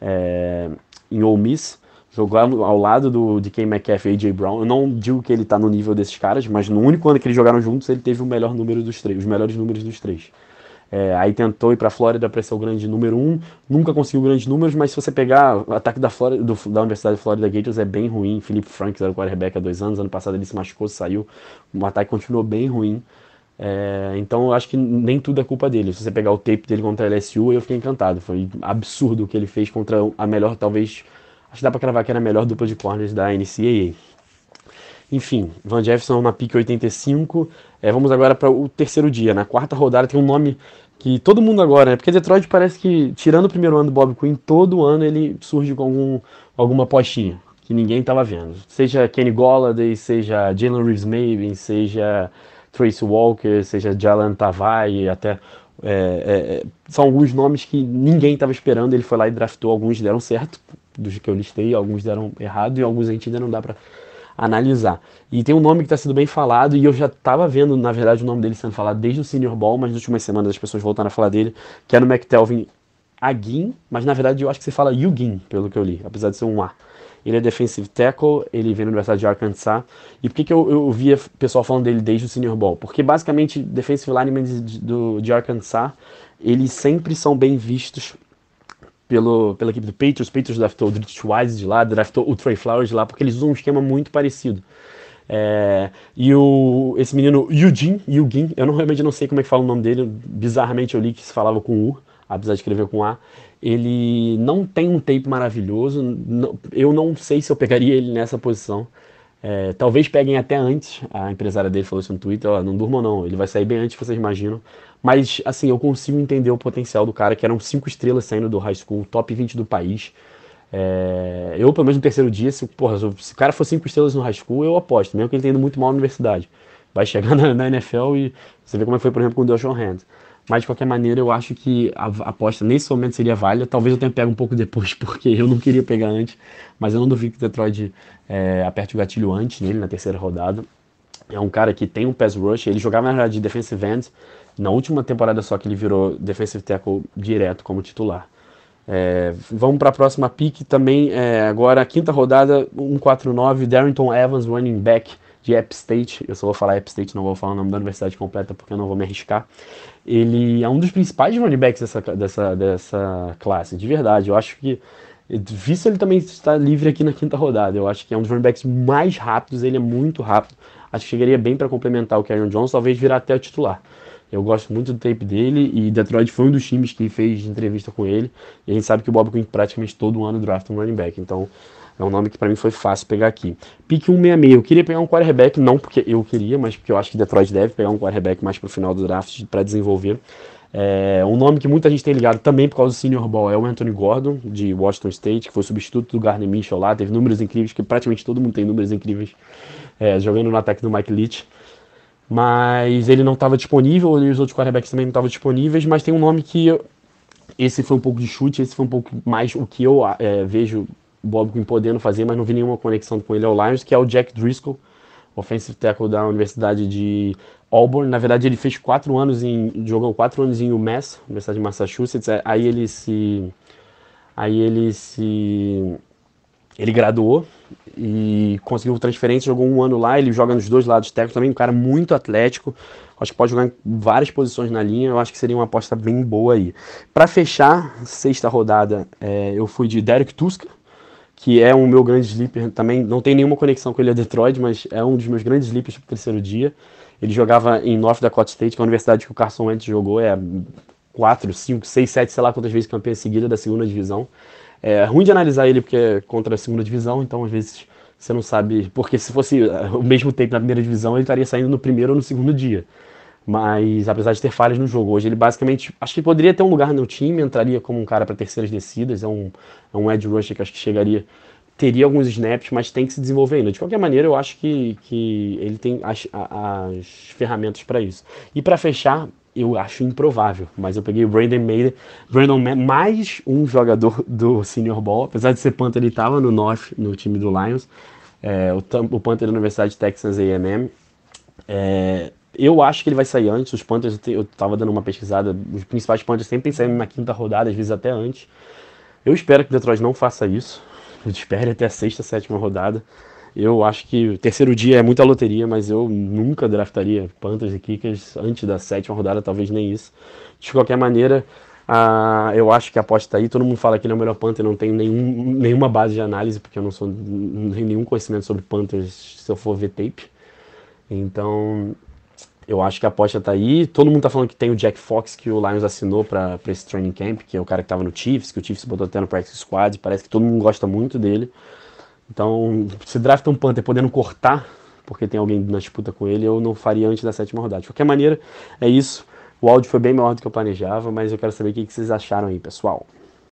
é, em Ole Miss, jogou ao lado do, de Ken McCaffrey e A.J. Brown. Eu não digo que ele está no nível desses caras, mas no único ano que eles jogaram juntos, ele teve o melhor número dos três, os melhores números dos três. É, aí tentou ir para a Flórida para ser o grande número um, nunca conseguiu grandes números, mas se você pegar o ataque da, Flórida, do, da Universidade de Florida Gators é bem ruim. Felipe Franks era o quarterback há dois anos, ano passado ele se machucou, saiu, o ataque continuou bem ruim. É, então eu acho que nem tudo é culpa dele. Se você pegar o tape dele contra a LSU, eu fiquei encantado. Foi absurdo o que ele fez contra a melhor, talvez, acho que dá para cravar que era a melhor dupla de corners da NCAA. Enfim, Van Jefferson na pick 85. É, vamos agora para o terceiro dia. Na quarta rodada tem um nome que todo mundo agora, né? Porque Detroit parece que, tirando o primeiro ano do Bob Quinn, todo ano ele surge com algum, alguma apostinha que ninguém estava vendo. Seja Kenny Golladay, seja Jalen Reeves Maven, seja Tracy Walker, seja Jalen Tavai, até é, é, são alguns nomes que ninguém estava esperando. Ele foi lá e draftou, alguns deram certo, dos que eu listei, alguns deram errado e alguns a gente ainda não dá para analisar. E tem um nome que está sendo bem falado, e eu já estava vendo, na verdade, o nome dele sendo falado desde o Senior Ball, mas nas últimas semanas as pessoas voltaram a falar dele, que é no McTelvin Agin, mas na verdade eu acho que você fala Yugin, pelo que eu li, apesar de ser um A. Ele é defensive tackle, ele vem na Universidade de Arkansas. E por que, que eu, eu via pessoal falando dele desde o Senior Ball? Porque basicamente, defensive linemen de, de, de Arkansas, eles sempre são bem vistos pelo, pela equipe do Patriots. O Patriots draftou o Dritch Wise de lá, draftou o Trey Flowers de lá, porque eles usam um esquema muito parecido. É, e o, esse menino Eugene, Eugene, eu não, realmente não sei como é que fala o nome dele, bizarramente eu li que se falava com U, apesar de escrever com A. Ele não tem um tape maravilhoso, não, eu não sei se eu pegaria ele nessa posição. É, talvez peguem até antes, a empresária dele falou isso no Twitter, ó, não durmam não, ele vai sair bem antes, vocês imaginam. Mas, assim, eu consigo entender o potencial do cara, que eram cinco estrelas saindo do high school, top 20 do país. É, eu, pelo menos no terceiro dia, se, porra, se o cara for cinco estrelas no high school, eu aposto, mesmo que ele tenha ido muito mal na universidade. Vai chegar na, na NFL e você vê como é foi, por exemplo, com o Delshon Hand. Mas, de qualquer maneira, eu acho que a, a aposta nesse momento seria válida. Talvez eu tenha pego um pouco depois, porque eu não queria pegar antes. Mas eu não duvido que o Detroit é, aperte o gatilho antes nele, na terceira rodada. É um cara que tem um pass rush. Ele jogava, na verdade, de defensive end na última temporada só que ele virou defensive tackle direto como titular. É, vamos para a próxima pick também, é, agora quinta rodada, 149, Darrington Evans, running back de App State. Eu só vou falar App State, não vou falar o nome da universidade completa porque eu não vou me arriscar. Ele é um dos principais running backs dessa, dessa, dessa classe, de verdade. Eu acho que, visto ele também está livre aqui na quinta rodada, eu acho que é um dos running backs mais rápidos, ele é muito rápido. Acho que chegaria bem para complementar o Karen Jones, talvez virar até o titular. Eu gosto muito do tape dele e Detroit foi um dos times que fez entrevista com ele. E a gente sabe que o Bob Quinn praticamente todo ano draft um running back. Então é um nome que para mim foi fácil pegar aqui. Pick 166. Eu queria pegar um quarterback, não porque eu queria, mas porque eu acho que Detroit deve pegar um quarterback mais pro final do draft para desenvolver. É, um nome que muita gente tem ligado também por causa do Senior Ball é o Anthony Gordon, de Washington State, que foi substituto do Gardner Mitchell lá, teve números incríveis, que praticamente todo mundo tem números incríveis é, jogando no ataque do Mike Leach mas ele não estava disponível, e os outros quarterbacks também não estavam disponíveis, mas tem um nome que eu, esse foi um pouco de chute, esse foi um pouco mais o que eu é, vejo Bob Quinn podendo fazer, mas não vi nenhuma conexão com ele ao Lions, que é o Jack Driscoll, offensive tackle da Universidade de Auburn. Na verdade, ele fez quatro anos em jogou quatro anos em UMass, Universidade de Massachusetts. Aí ele se aí ele se ele graduou e conseguiu transferência, jogou um ano lá, ele joga nos dois lados técnicos também, um cara muito atlético, acho que pode jogar em várias posições na linha, eu acho que seria uma aposta bem boa aí. Para fechar, sexta rodada, é, eu fui de Derek Tuska, que é um meu grande sleeper, também não tem nenhuma conexão com ele a Detroit, mas é um dos meus grandes sleepers pro terceiro dia. Ele jogava em North Dakota State, que é a universidade que o Carson Wentz jogou, é 4, 5, 6, 7, sei lá quantas vezes campeão seguida da segunda divisão. É ruim de analisar ele porque é contra a segunda divisão, então às vezes você não sabe. Porque se fosse uh, o mesmo tempo na primeira divisão, ele estaria saindo no primeiro ou no segundo dia. Mas apesar de ter falhas no jogo, hoje ele basicamente. Acho que poderia ter um lugar no time, entraria como um cara para terceiras descidas, é um, é um edge rusher que acho que chegaria. Teria alguns snaps, mas tem que se desenvolver ainda. De qualquer maneira, eu acho que, que ele tem as, as ferramentas para isso. E para fechar, eu acho improvável, mas eu peguei o Brandon Mayer, Brandon Mayer, mais um jogador do Senior Ball, apesar de ser Panther, ele estava no North, no time do Lions, é, o, o Panther da Universidade de Texas A&M, É, eu acho que ele vai sair antes. Os Panthers, eu tava dando uma pesquisada, os principais Panthers sempre saem na quinta rodada, às vezes até antes. Eu espero que o Detroit não faça isso. Eu espero até a sexta, sétima rodada. Eu acho que o terceiro dia é muita loteria, mas eu nunca draftaria Panthers e Kickers antes da sétima rodada, talvez nem isso. De qualquer maneira, eu acho que a aposta está aí. Todo mundo fala que ele é o melhor Panther, não tem nenhum, nenhuma base de análise, porque eu não sou tenho nenhum conhecimento sobre Panthers se eu for ver tape. Então, eu acho que a aposta está aí. Todo mundo está falando que tem o Jack Fox, que o Lions assinou para esse training camp, que é o cara que estava no Chiefs, que o Chiefs botou até no practice squad. Parece que todo mundo gosta muito dele. Então, se drafta um Panther podendo cortar, porque tem alguém na disputa com ele, eu não faria antes da sétima rodada. De qualquer maneira, é isso. O áudio foi bem maior do que eu planejava, mas eu quero saber o que vocês acharam aí, pessoal.